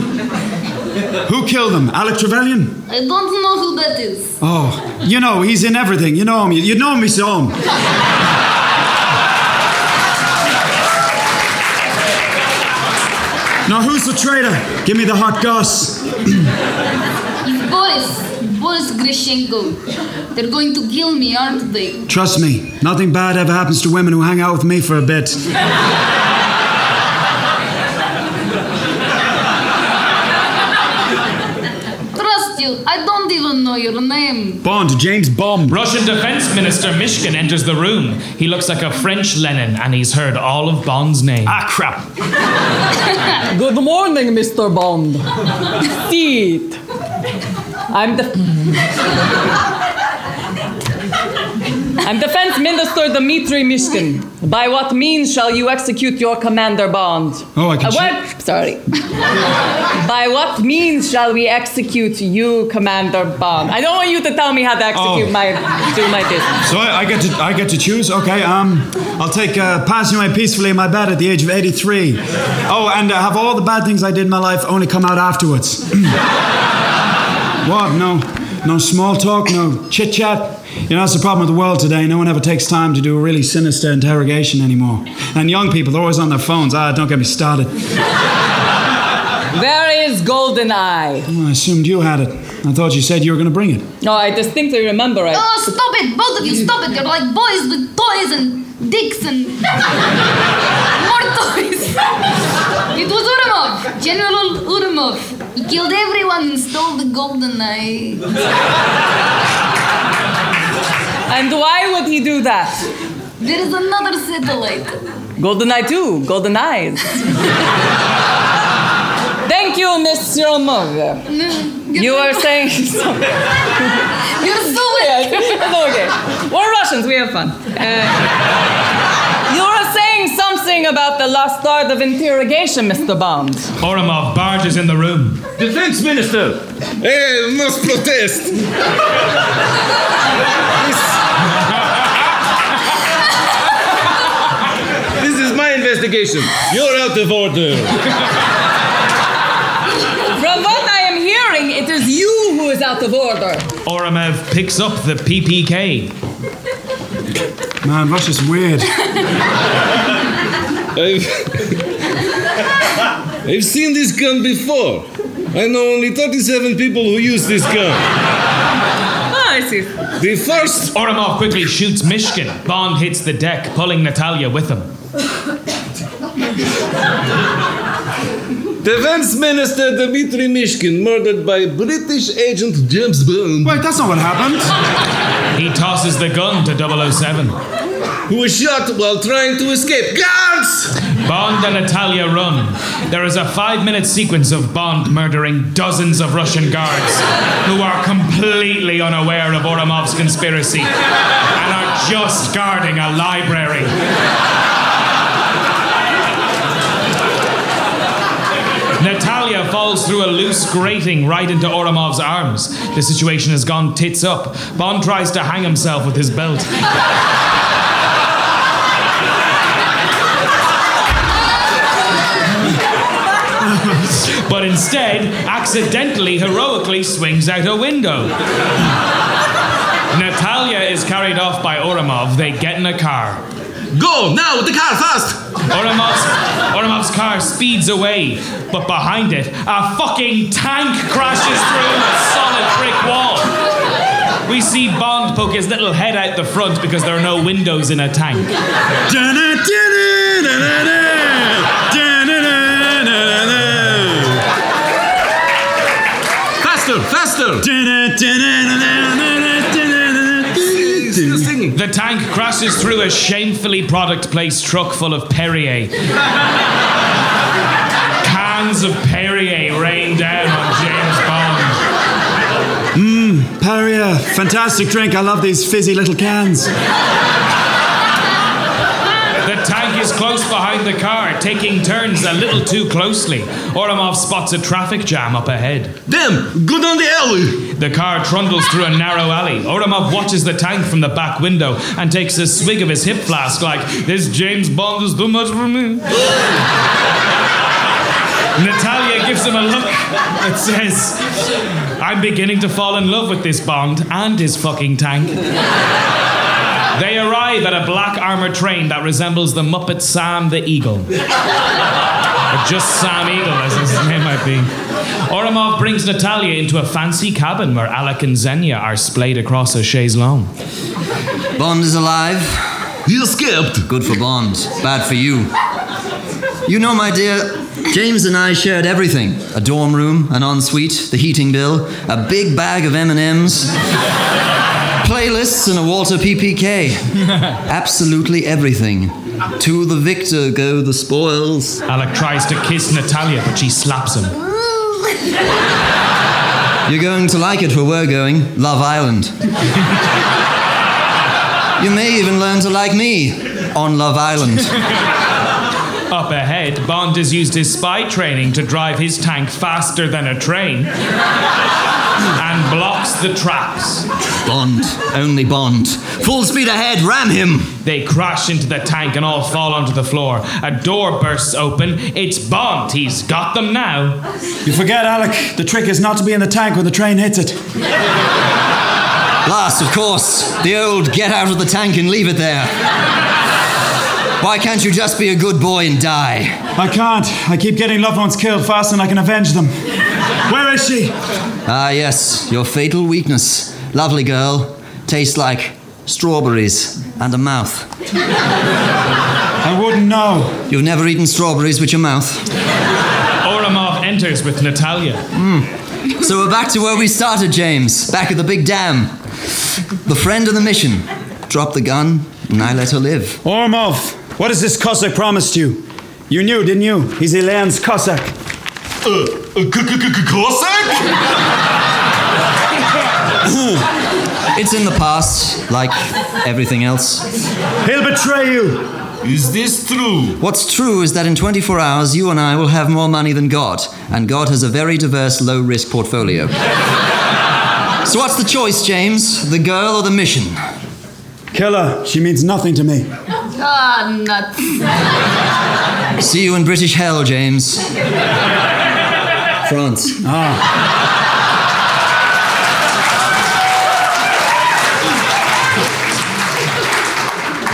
Who killed them? Alec Trevelyan? I don't know who that is. Oh, you know, he's in everything. You know him. You know him, you saw him. Now, who's the traitor? Give me the hot goss. Boris. Boris Grishenko. They're going to kill me, aren't they? Trust me, nothing bad ever happens to women who hang out with me for a bit. Trust you. I don't even know your name. Bond, James Bond. Russian Defense Minister Mishkin enters the room. He looks like a French Lenin, and he's heard all of Bond's name. Ah, crap. <laughs> Good morning, Mr. Bond. Sit. I'm the. I'm Defense Minister Dmitry Mishkin. By what means shall you execute your commander bond? Oh, I can Uh, what? Sorry. <laughs> By what means shall we execute you, Commander Bond? I don't want you to tell me how to execute Oh. my do my business. So I, I get to I get to choose. Okay, um, I'll take uh, passing away peacefully in my bed at the age of 83. Oh, and uh, have all the bad things I did in my life only come out afterwards. <clears throat> what? No, no small talk, no chit chat. You know that's the problem with the world today. No one ever takes time to do a really sinister interrogation anymore. And young people, they're always on their phones. Ah, don't get me started. Where is Goldeneye? Oh, I assumed you had it. I thought you said you were going to bring it. No, I distinctly remember it. Oh, stop it! Both of you, stop it! You're like boys with toys and dicks and <laughs> more toys. <laughs> It was Ourumov, General Ourumov. Killed everyone and stole the golden eye. And why would he do that? There is another satellite. Goldeneye 2, Golden Eyes. Thank you, Miss Romov. You were saying <laughs> something. You're so <laughs> weird. <laughs> Okay. We're Russians, we have fun. Uh, you were saying something about the last art of interrogation, Mr. Bond. Ourumov barges in the room. Defense Minister! Hey, must protest! this, this is my investigation. You're out of order. From what I am hearing, it is you who is out of order. Ourumov picks up the PPK. Man, Russia's weird. I've, I've seen this gun before. I know only 37 people who use this gun. Ah, I see. The first. Ourumov quickly shoots Mishkin. Bond hits the deck, pulling Natalia with him. Defense Minister Dmitry Mishkin murdered by British agent James Bond. Wait, that's not what happened. He tosses the gun to 007. Who was shot while trying to escape. Guards! Bond and Natalia run. There is a five minute sequence of Bond murdering dozens of Russian guards who are completely unaware of Ourumov's conspiracy and are just guarding a library. Natalia through a loose grating right into Ourumov's arms. The situation has gone tits up. Bond tries to hang himself with his belt. but instead, accidentally, heroically swings out a window. Natalia is carried off by Ourumov. They get in a car. Go now with the car fast! Ourumov's, Ourumov's car speeds away, but behind it, a fucking tank crashes through a solid brick wall. We see Bond poke his little head out the front because there are no windows in a tank. Faster, faster! <laughs> The tank crashes through a shamefully product placed truck full of Perrier. Cans of Perrier rain down on James Bond. Mmm, Perrier, fantastic drink. I love these fizzy little cans. Close behind the car, taking turns a little too closely. Ourumov spots a traffic jam up ahead. Damn, good on the alley! The car trundles through a narrow alley. Ourumov watches the tank from the back window and takes a swig of his hip flask like, this James Bond is too much for me. <laughs> Natalia gives him a look that says, I'm beginning to fall in love with this Bond and his fucking tank. They arrive at a black armored train that resembles the Muppet Sam the Eagle. or just Sam Eagle, as his name might be. Ourumov brings Natalia into a fancy cabin where Alec and Xenia are splayed across a chaise longue. Bond is alive. He escaped. Good for Bond. Bad for you. You know, my dear, James and I shared everything: a dorm room, an ensuite, the heating bill, a big bag of M&Ms, playlists, and a Walther PPK. <laughs> Absolutely everything. To the victor go the spoils. Alec tries to kiss Natalia, but she slaps him. <laughs> You're going to like it where we're going. Love Island. <laughs> You may even learn to like me on Love Island. Up ahead, Bond has used his spy training to drive his tank faster than a train and blocks the tracks. Bond, only Bond. Full speed ahead, ram him! They crash into the tank and all fall onto the floor. A door bursts open. It's Bond. He's got them now. You forget, Alec. The trick is not to be in the tank when the train hits it. Last, of course, the old get out of the tank and leave it there. Why can't you just be a good boy and die? I can't. I keep getting loved ones killed faster than I can avenge them. Where is she? Ah, yes, your fatal weakness. Lovely girl. Tastes like strawberries and a mouth. I wouldn't know. You've never eaten strawberries with your mouth? Ourumov enters with Natalia. So we're back to where we started, James. Back at the big dam. The friend of the mission. Drop the gun, and I let her live. Ourumov, what has this Cossack promised you? You knew, didn't you? He's Elaine's Cossack. Uh, uh, Cossack? <laughs> It's in the past, like everything else. He'll betray you. Is this true? What's true is that in 24 hours, you and I will have more money than God, and God has a very diverse, low risk portfolio. <laughs> so, what's the choice, James? The girl or the mission? Kill her. She means nothing to me. Ah, nuts. See you in British hell, James. France. Ah.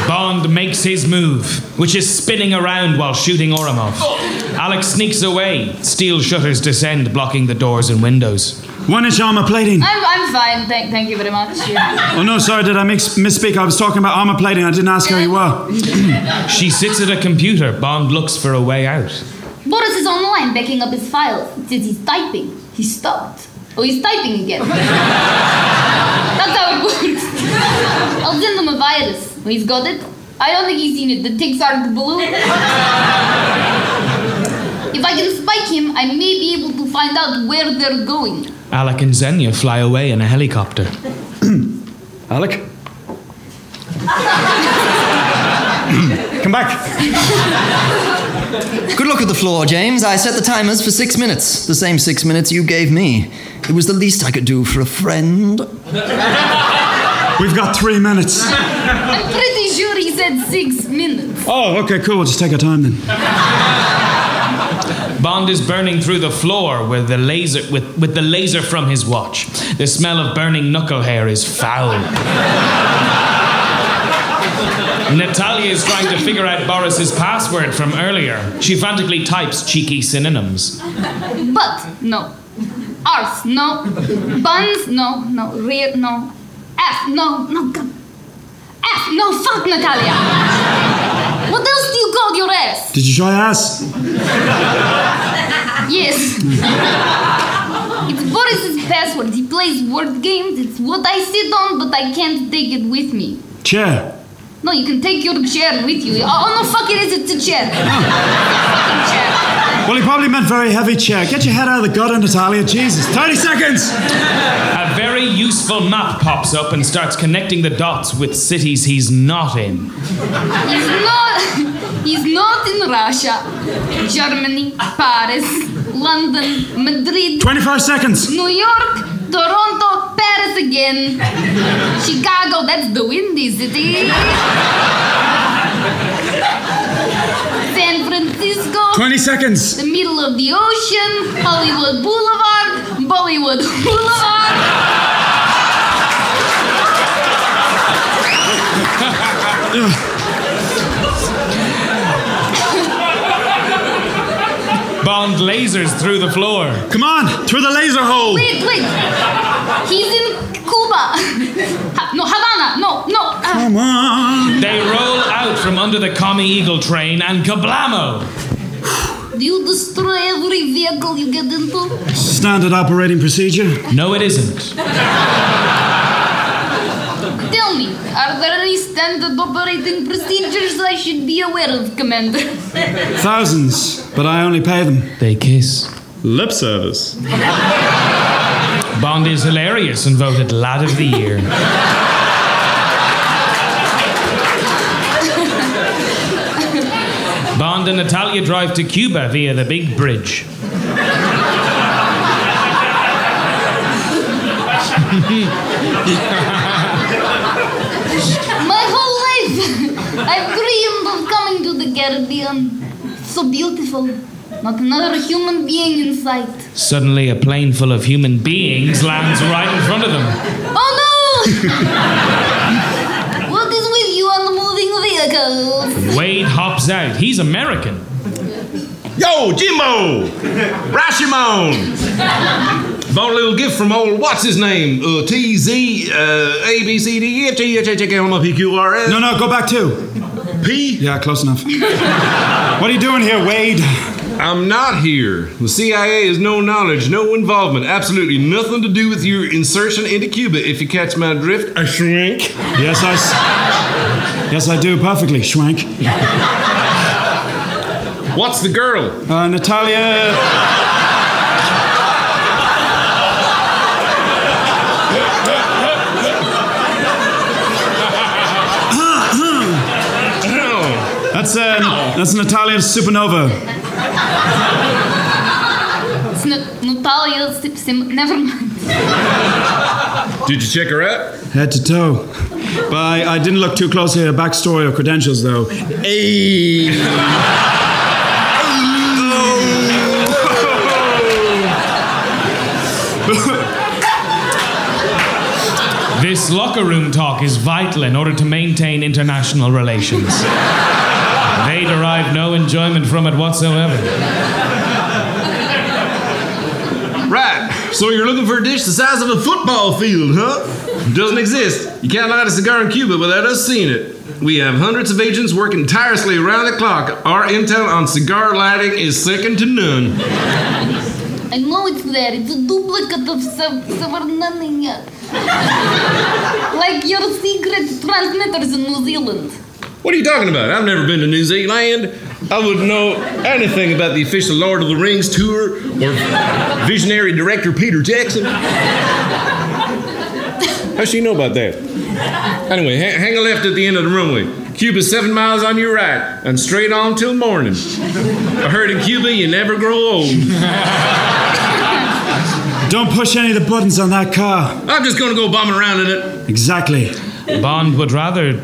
Bond makes his move, which is spinning around while shooting Ourumov. Alex sneaks away. Steel shutters descend, blocking the doors and windows. One inch armor plating. I'm, I'm fine. Thank, thank you very much. Oh no, sorry, did I mix, misspeak? I was talking about armor plating. I didn't ask how you were. <clears throat> She sits at a computer. Bond looks for a way out. Boris is online backing up his files. It says he's typing. He stopped. Oh, he's typing again. That's how it works. I'll send him a virus. He's got it. I don't think he's seen it. The ticks aren't blue. if I can spike him, I may be able to find out where they're going. Alec and Xenia fly away in a helicopter. <clears throat> Alec? <clears throat> Come back. Good look at the floor, James. I set the timers for six minutes. The same six minutes you gave me. It was the least I could do for a friend. We've got three minutes. I'm pretty sure he said six minutes. Oh, okay, cool. We'll just take our time then. Bond is burning through the floor with the laser with, with the laser from his watch. The smell of burning knuckle hair is foul. <laughs> Natalia is trying to figure out Boris's password from earlier. She frantically types cheeky synonyms. But no. Arse, no. Buns, no, no. Rear, no. F, no, no. F, no. Fuck, Natalia. What else do you call your ass? Did you try ass? Yes. it's Boris's password. He plays word games. It's what I sit on, but I can't take it with me. Chair. No, you can take your chair with you. Oh, no, fuck it is. It's a chair. Ah. Fucking chair. Well, he probably meant very heavy chair. Get your head out of the gutter, Natalia. Jesus. 30 seconds. A very useful map pops up and starts connecting the dots with cities he's not in. He's not. He's not in Russia, Germany, Paris, London, Madrid, 25 seconds. New York, Toronto, Paris again, Chicago. That's the windy city. San Francisco. 20 seconds. The middle of the ocean, Hollywood Boulevard, Bollywood Boulevard. Bond lasers through the floor. Come on, through the laser hole. Wait, wait. He's in Cuba. Ha- no, Havana. No, no. uh, Come on. They roll out from under the Commie Eagle train and kablamo! do you destroy every vehicle you get into? Standard operating procedure. No, it isn't. Tell me, are there any standard operating procedures I should be aware of, Commander? Thousands, but I only pay them. They kiss. Lip service. Bond is hilarious and voted Lad of the Year. Bond and Natalia drive to Cuba via the big bridge. My whole life, I've dreamed of coming to the Caribbean. So beautiful. Not another human being in sight. Suddenly, a plane full of human beings lands right in front of them. Oh no! what is with you on the moving vehicles? Wade hops out. He's American. Yo, Jimbo! Rashomon! Bought a little gift from old, what's his name? Uh, T Z uh, A B C D E F G H I J K L M N O P Q R S. No, no, go back two. P? Yeah, close enough. what are you doing here, Wade? I'm not here. The CIA has no knowledge, no involvement, absolutely nothing to do with your insertion into Cuba. If you catch my drift, I shrink. Yes, I. S- yes, I do perfectly, Schwank. What's the girl? Uh, Natalia. <laughs> That's uh, that's Natalia Supernova. It's N- Natalia. Sim- Sim- never mind. Did you check her out? Head to toe. But I, I didn't look too closely at her backstory or credentials, though. Hey. This locker room talk is vital in order to maintain international relations. They derive no enjoyment from it whatsoever. Right. So you're looking for a dish the size of a football field, huh? Doesn't exist. You can't light a cigar in Cuba without us seeing it. We have hundreds of agents working tirelessly around the clock. Our intel on cigar lighting is second to none. I know it's there. It's a duplicate of Sev- Severnaya. like your secret transmitters in New Zealand. What are you talking about? I've never been to New Zealand. I wouldn't know anything about the official Lord of the Rings tour or visionary director Peter Jackson. How's she know about that? Anyway, ha- hang a left at the end of the runway. Cuba's seven miles on your right and straight on till morning. I heard in Cuba you never grow old. Don't push any of the buttons on that car. I'm just gonna go bombing around in it. Exactly. Bond would rather.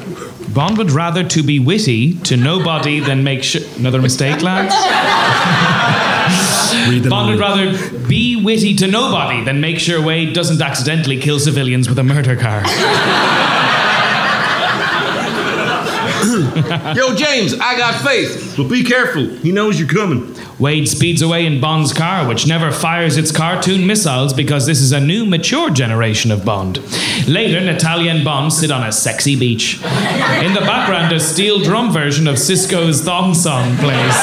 Bond would rather to be witty to nobody than make sure. Another mistake, lads? <laughs> Bond would rather be witty to nobody than make sure Wade doesn't accidentally kill civilians with a murder car. Yo, James, I got faith, but be careful. He knows you're coming. Wade speeds away in Bond's car, which never fires its cartoon missiles because this is a new, mature generation of Bond. Later, Natalia and Bond sit on a sexy beach. In the background, a steel drum version of Sisqo's thong song plays.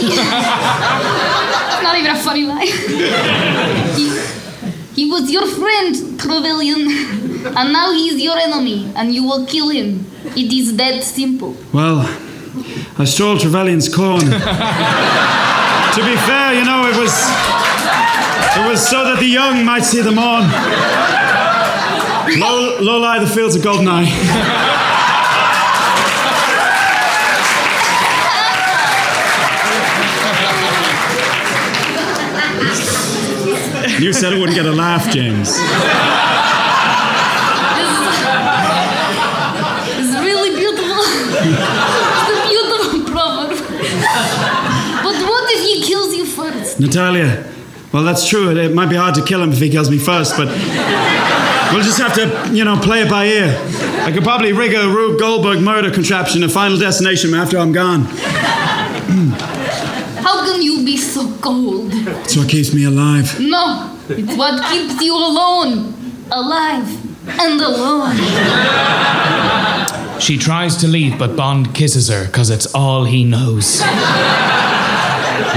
It's not even a funny line. he, he was your friend, Trevelyan, and now he's your enemy, and you will kill him. It is that simple. Well, I stole Trevelyan's corn. to be fair, you know, it was it was so that the young might see the morn. Low, low lie the fields of Goldeneye. You said it wouldn't get a laugh, James. It's really beautiful. it's a beautiful proverb. but what if he kills you first? Natalia, well, that's true. It, it might be hard to kill him if he kills me first, but we'll just have to, you know, play it by ear. I could probably rig a Rube Goldberg murder contraption, a final destination after I'm gone. Hmm. How can you be so cold? It's what keeps me alive. No, it's what keeps you alone, alive, and alone. She tries to leave, but Bond kisses her because it's all he knows.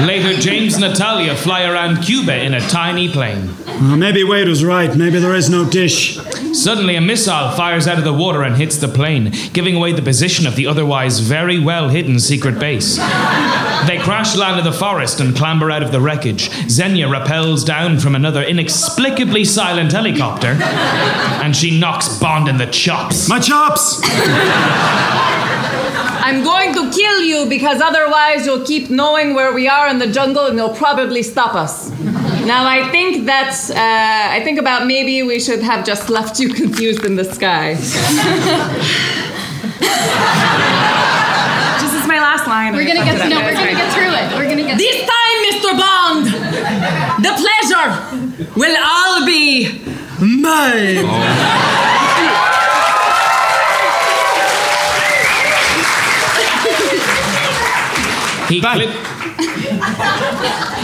Later, James and Natalia fly around Cuba in a tiny plane. Well, maybe Wade was right. Maybe there is no dish. Suddenly, a missile fires out of the water and hits the plane, giving away the position of the otherwise very well hidden secret base. They crash land in the forest and clamber out of the wreckage. Xenia rappels down from another inexplicably silent helicopter, and she knocks Bond in the chops. My chops! I'm going to kill you because otherwise you'll keep knowing where we are in the jungle and you'll probably stop us. Now I think that's uh, I think about maybe we should have just left you <laughs> confused in the sky. <laughs> This is my last line. We're gonna get no, we're gonna get through it. We're gonna get This time, Mr. Bond, the pleasure will all be mine. He, clip-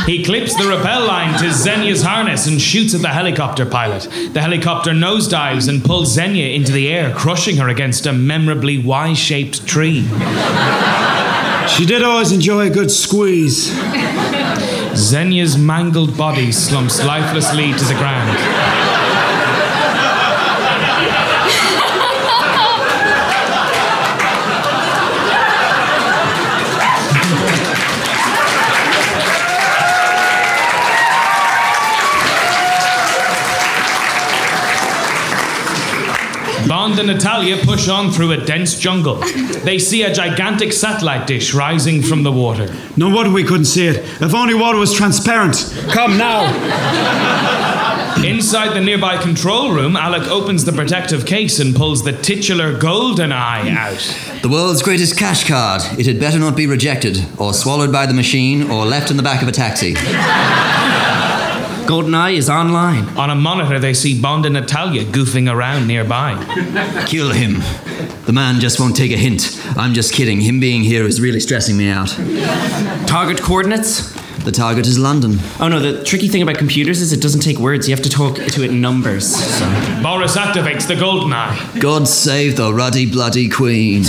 he clips the rappel line to Xenia's harness and shoots at the helicopter pilot. The helicopter nosedives and pulls Xenia into the air, crushing her against a memorably Y shaped tree. She did always enjoy a good squeeze. Xenia's mangled body slumps lifelessly to the ground. Bond and Natalia push on through a dense jungle. They see a gigantic satellite dish rising from the water. No wonder we couldn't see it. If only water was transparent. Come now. Inside the nearby control room, Alec opens the protective case and pulls the titular golden eye out. The world's greatest cash card. It had better not be rejected, or swallowed by the machine, or left in the back of a taxi. GoldenEye is online. On a monitor, they see Bond and Natalia goofing around nearby. <laughs> Kill him. The man just won't take a hint. I'm just kidding. Him being here is really stressing me out. Target coordinates? The target is London. Oh no, the tricky thing about computers is it doesn't take words. You have to talk to it in numbers. So. Boris activates the golden eye. God save the ruddy bloody queen.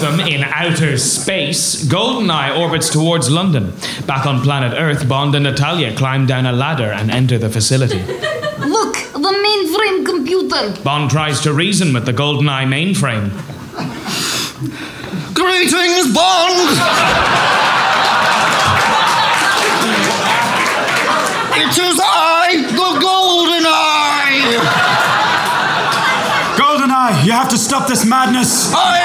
Above them, in outer space, Goldeneye orbits towards London. Back on planet Earth, Bond and Natalia climb down a ladder and enter the facility. <laughs> Look, the mainframe computer. Bond tries to reason with the Goldeneye mainframe. <laughs> Greetings, Bond! <laughs> It is I, the Golden Eye! Goldeneye, you have to stop this madness. I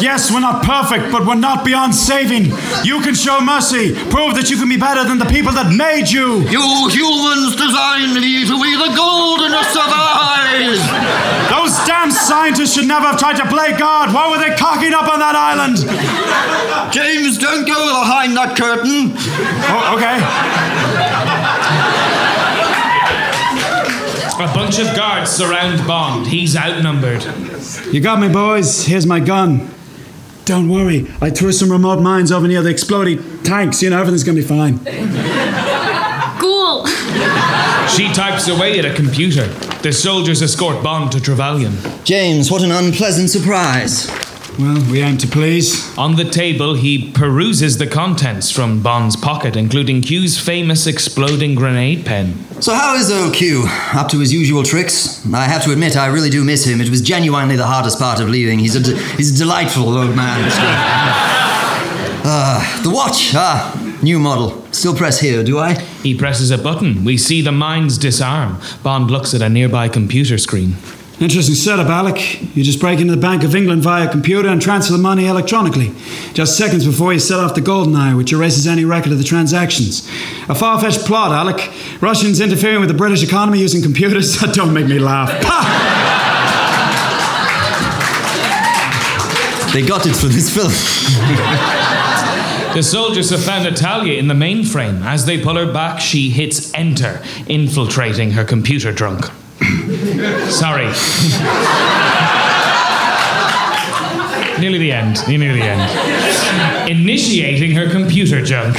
yes, we're not perfect, but we're not beyond saving. You can show mercy. Prove that you can be better than the people that made you. You humans designed me to be the goldenest of eyes. Those damn scientists should never have tried to play God. Why were they cocking up on that island? James, don't go behind that curtain. Oh, okay. A bunch of guards surround Bond. He's outnumbered. You got me, boys. Here's my gun. Don't worry. I threw some remote mines over near the exploding tanks. You know, everything's gonna be fine. Cool. She types away at a computer. The soldiers escort Bond to Trevelyan. James, what an unpleasant surprise. Well, we aim to please. On the table, he peruses the contents from Bond's pocket, including Q's famous exploding grenade pen. So, how is old Q? Up to his usual tricks? I have to admit, I really do miss him. It was genuinely the hardest part of leaving. He's a, de- he's a delightful old man. <laughs> Ah, the watch. Ah, new model. Still press here, do I? He presses a button. We see the mines disarm. Bond looks at a nearby computer screen. Interesting setup, Alec. You just break into the Bank of England via computer and transfer the money electronically. Just seconds before you set off the golden eye, which erases any record of the transactions. A far fetched plot, Alec. Russians interfering with the British economy using computers? <laughs> That don't make me laugh. <laughs> They got it for this film. The soldiers have found Natalia in the mainframe. As they pull her back, she hits enter, infiltrating her computer drunk. <coughs> Sorry. Nearly the end. Nearly the end. Initiating her computer junk.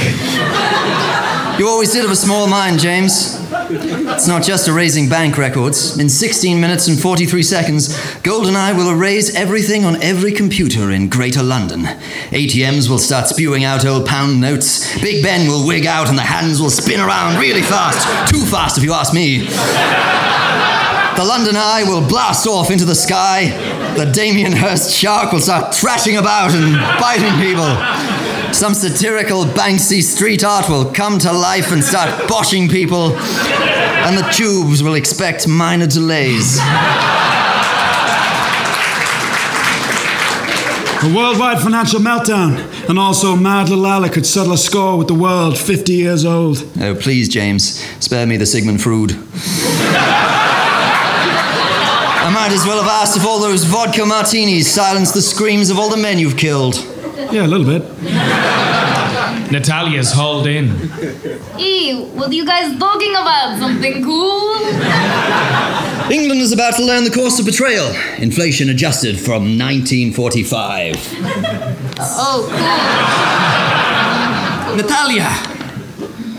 You always did have a small mind, James. It's not just erasing bank records. In 16 minutes and 43 seconds, GoldenEye will erase everything on every computer in Greater London. ATMs will start spewing out old pound notes. Big Ben will wig out and the hands will spin around really fast. Too fast, if you ask me. The London Eye will blast off into the sky. The Damien Hirst shark will start thrashing about and biting people. Some satirical Banksy street art will come to life and start <laughs> boshing people. And the tubes will expect minor delays. A worldwide financial meltdown, and also mad little Alec could settle a score with the world 50 years old. Oh, please, James, spare me the Sigmund Freud. I might as well have asked if all those vodka martinis silenced the screams of all the men you've killed. Yeah, a little bit. Natalia's hauled in. Ew, what are you guys talking about? Something cool? England is about to learn the course of betrayal. Inflation adjusted from 1945. Oh, cool. Natalia!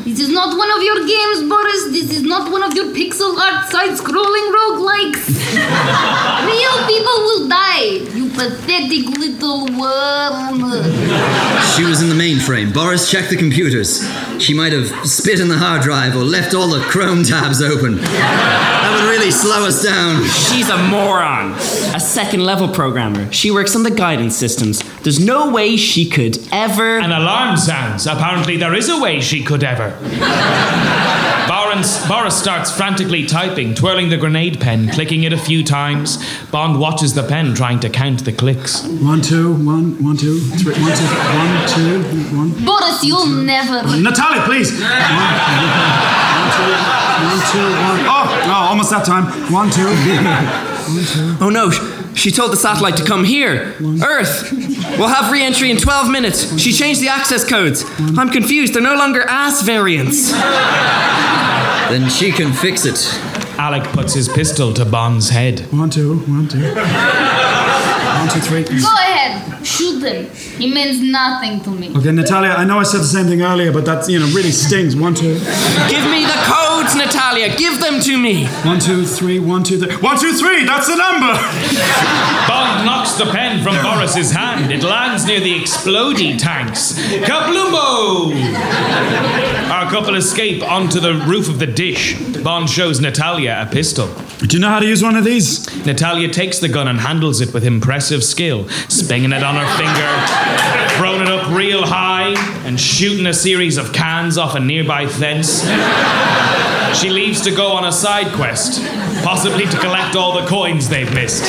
This is not one of your games, Boris. This is not one of your pixel art side scrolling roguelikes. <laughs> Real people will die. You pathetic little worm. She was in the mainframe. Boris checked the computers. She might have spit in the hard drive or left all the Chrome tabs open. That would really slow us down. She's a moron. A second level programmer. She works on the guidance systems. There's no way she could ever. An alarm sounds. Apparently, there is a way she could ever. <laughs> Boris, Boris starts frantically typing, twirling the grenade pen, clicking it a few times. Bond watches the pen, trying to count the clicks. One, two, one, one, two, three, one, two, one, two, one. Boris, you'll never. Natalia, please. One, one, two, one, two, one. Oh, oh, almost that time. One, two. <laughs> One, two. Oh no, she told the satellite to come here. Earth. We'll have re entry in 12 minutes. She changed the access codes. I'm confused. They're no longer ass variants. Then she can fix it. Alec puts his pistol to Bond's head. One, two, one, two. One, two, three. Go ahead, shoot him. He means nothing to me. Okay, Natalia, I know I said the same thing earlier, but that, you know, really stings. One, two. Give me the codes, Natalia. Give them to me. One, two, three, one, two, three. One, two, three, that's the number! Bond knocks the pen from Boris's hand. It lands near the exploding tanks. Kablumbo! Our couple escape onto the roof of the dish. Bond shows Natalia a pistol. Do you know how to use one of these? Natalia takes the gun and handles it with impressive skill, spinning it on her finger, throwing it up real high, and shooting a series of cans off a nearby fence. She leaves to go on a side quest, possibly to collect all the coins they've missed.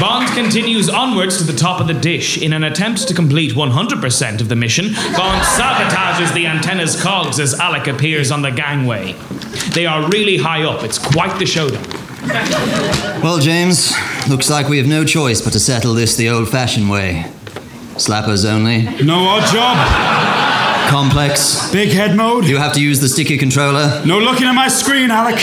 Bond continues onwards to the top of the dish. In an attempt to complete 100% of the mission, Bond sabotages the antenna's cogs as Alec appears on the gangway. They are really high up, it's quite the showdown. Well, James, looks like we have no choice but to settle this the old fashioned way. Slappers only. No Oddjob. Complex. Big head mode. You have to use the sticky controller. No looking at my screen, Alec.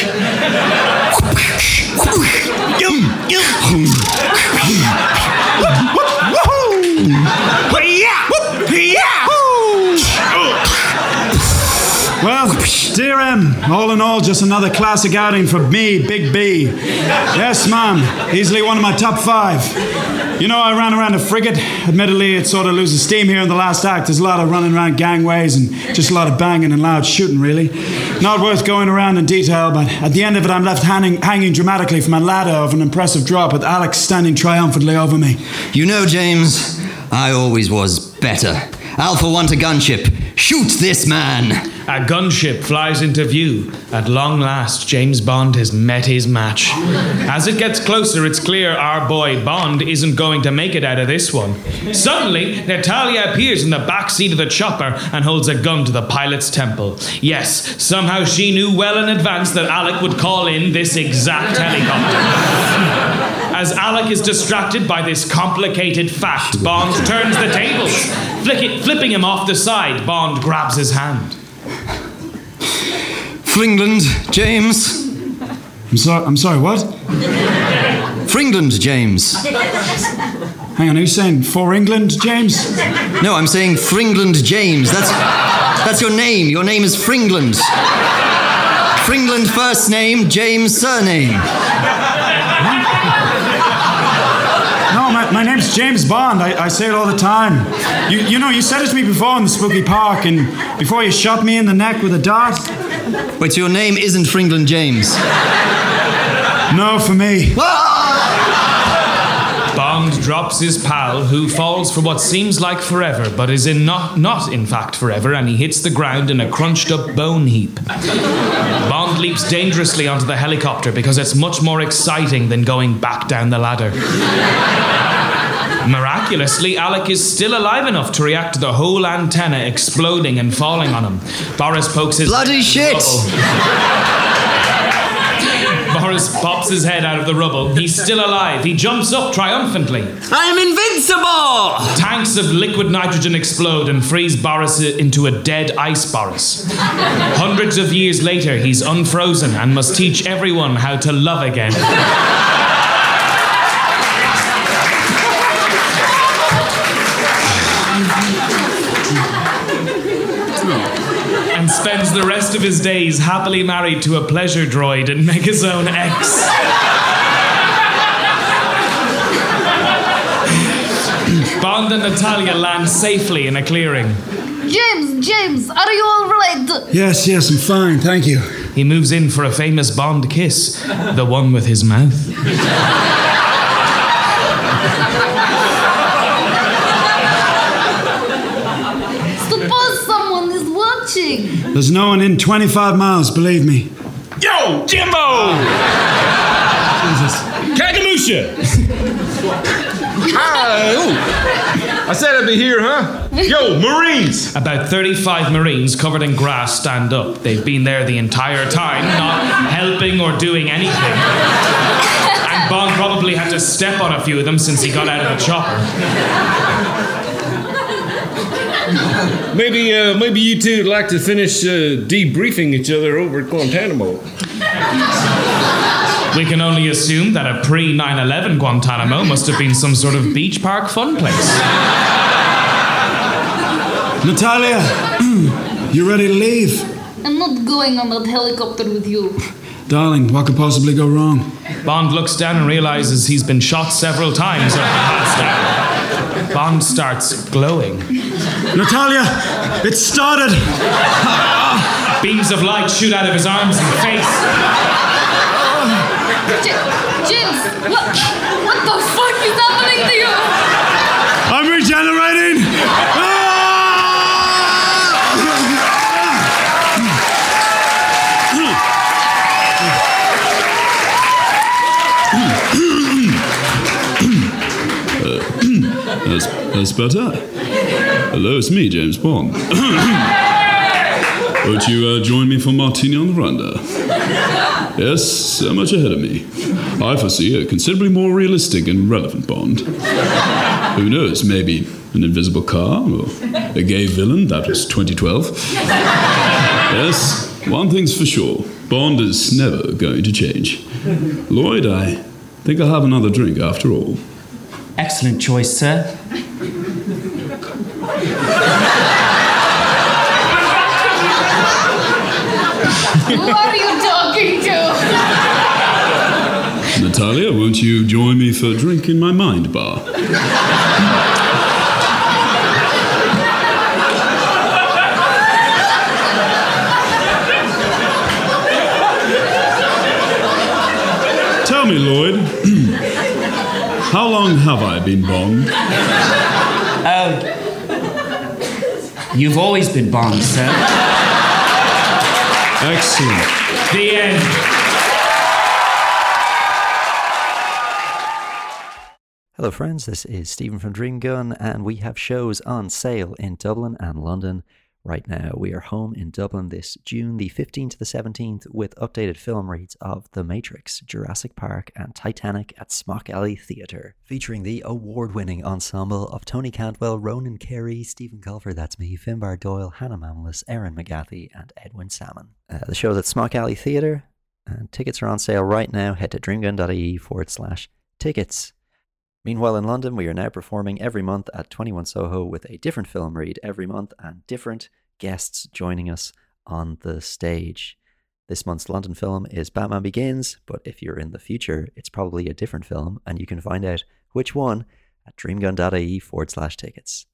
All in all, just another classic outing for me, Big B. Yes, ma'am, easily one of my top five. You know, I ran around a frigate. Admittedly, it sort of loses steam here in the last act. There's a lot of running around gangways and just a lot of banging and loud shooting, really. Not worth going around in detail, but at the end of it, I'm left hanging, hanging dramatically from a ladder of an impressive drop with Alec standing triumphantly over me. You know, James, I always was better. Alpha want a gunship. Shoot this man. A gunship flies into view. At long last, James Bond has met his match. As it gets closer, it's clear our boy Bond isn't going to make it out of this one. Suddenly, Natalia appears in the back seat of the chopper and holds a gun to the pilot's temple. Yes, somehow she knew well in advance that Alec would call in this exact helicopter. <laughs> As Alec is distracted by this complicated fact, Bond turns the tables. Flick it, flipping him off the side, Bond grabs his hand. Fringland, James. I'm sorry, I'm sorry, what? Fringland, James. Hang on, are you saying for England, James? No, I'm saying Fringland, James. That's that's your name. Your name is Fringland. Fringland first name, James surname. No, my, my name's James Bond. I, I say it all the time. You, you know, you said it to me before in the spooky park, and before you shot me in the neck with a dart. But your name isn't Fringland James. No, for me. Bond drops his pal, who falls for what seems like forever, but is in not, not in fact forever, and he hits the ground in a crunched up bone heap. Bond leaps dangerously onto the helicopter because it's much more exciting than going back down the ladder. Miraculously, Alec is still alive enough to react to the whole antenna exploding and falling on him. Boris pokes his Bloody head out of the shit! <laughs> Boris pops his head out of the rubble. He's still alive. He jumps up triumphantly. I'm invincible! Tanks of liquid nitrogen explode and freeze Boris into a dead ice Boris. Hundreds of years later, he's unfrozen and must teach everyone how to love again. Spends the rest of his days happily married to a pleasure droid in Megazone X. Bond and Natalia land safely in a clearing. James, James, are you all right? Yes, yes, I'm fine, thank you. He moves in for a famous Bond kiss, the one with his mouth. Suppose someone is watching. There's no one in 25 miles, believe me. Yo, Jimbo! Jesus. Kagamusha! Hi, ooh. I said I'd be here, huh? Yo, Marines! About 35 Marines covered in grass stand up. They've been there the entire time, not helping or doing anything. And Bond probably had to step on a few of them since he got out of the chopper. <laughs> Maybe, uh, maybe you two would like to finish uh, debriefing each other over at Guantanamo. We can only assume that a pre 9 11 Guantanamo must have been some sort of beach park fun place. <laughs> Natalia, <clears throat> you ready to leave? I'm not going on that helicopter with you. Darling, what could possibly go wrong? Bond looks down and realizes he's been shot several times. Passed out. Bond starts glowing. Natalia, it started! Beams of light shoot out of his arms and face. J- James, what, what the fuck is happening to you? That's, that's better. Hello, it's me, James Bond. <coughs> Won't you uh, join me for martini on the veranda? Yes, so much ahead of me. I foresee a considerably more realistic and relevant Bond. Who knows, maybe an invisible car or a gay villain, that was 2012. Yes, one thing's for sure Bond is never going to change. Lloyd, I think I'll have another drink after all. Excellent choice, sir. Who are you talking to? Natalia, won't you join me for a drink in my mind bar? Tell me, Lloyd, how long have I been Bond? Oh. You've always been Bond, sir. Excellent. The end. Hello, friends. This is Stephen from Dream Gun, and we have shows on sale in Dublin and London right now. We are home in Dublin this June the 15th to the 17th with updated film reads of The Matrix, Jurassic Park, and Titanic at Smock Alley Theatre, featuring the award winning ensemble of Tony Cantwell, Ronan Carey, Stephen Culver, that's me, Finbar Doyle, Hannah Mamalis, Erin McGathy, and Edwin Salmon. Uh, the show's at Smock Alley Theatre, and tickets are on sale right now. Head to dreamgun.ie forward slash tickets. Meanwhile, in London, we are now performing every month at 21 Soho with a different film read every month and different guests joining us on the stage. This month's London film is Batman Begins, but if you're in the future, it's probably a different film, and you can find out Which one? At dreamgun.ie forward slash tickets.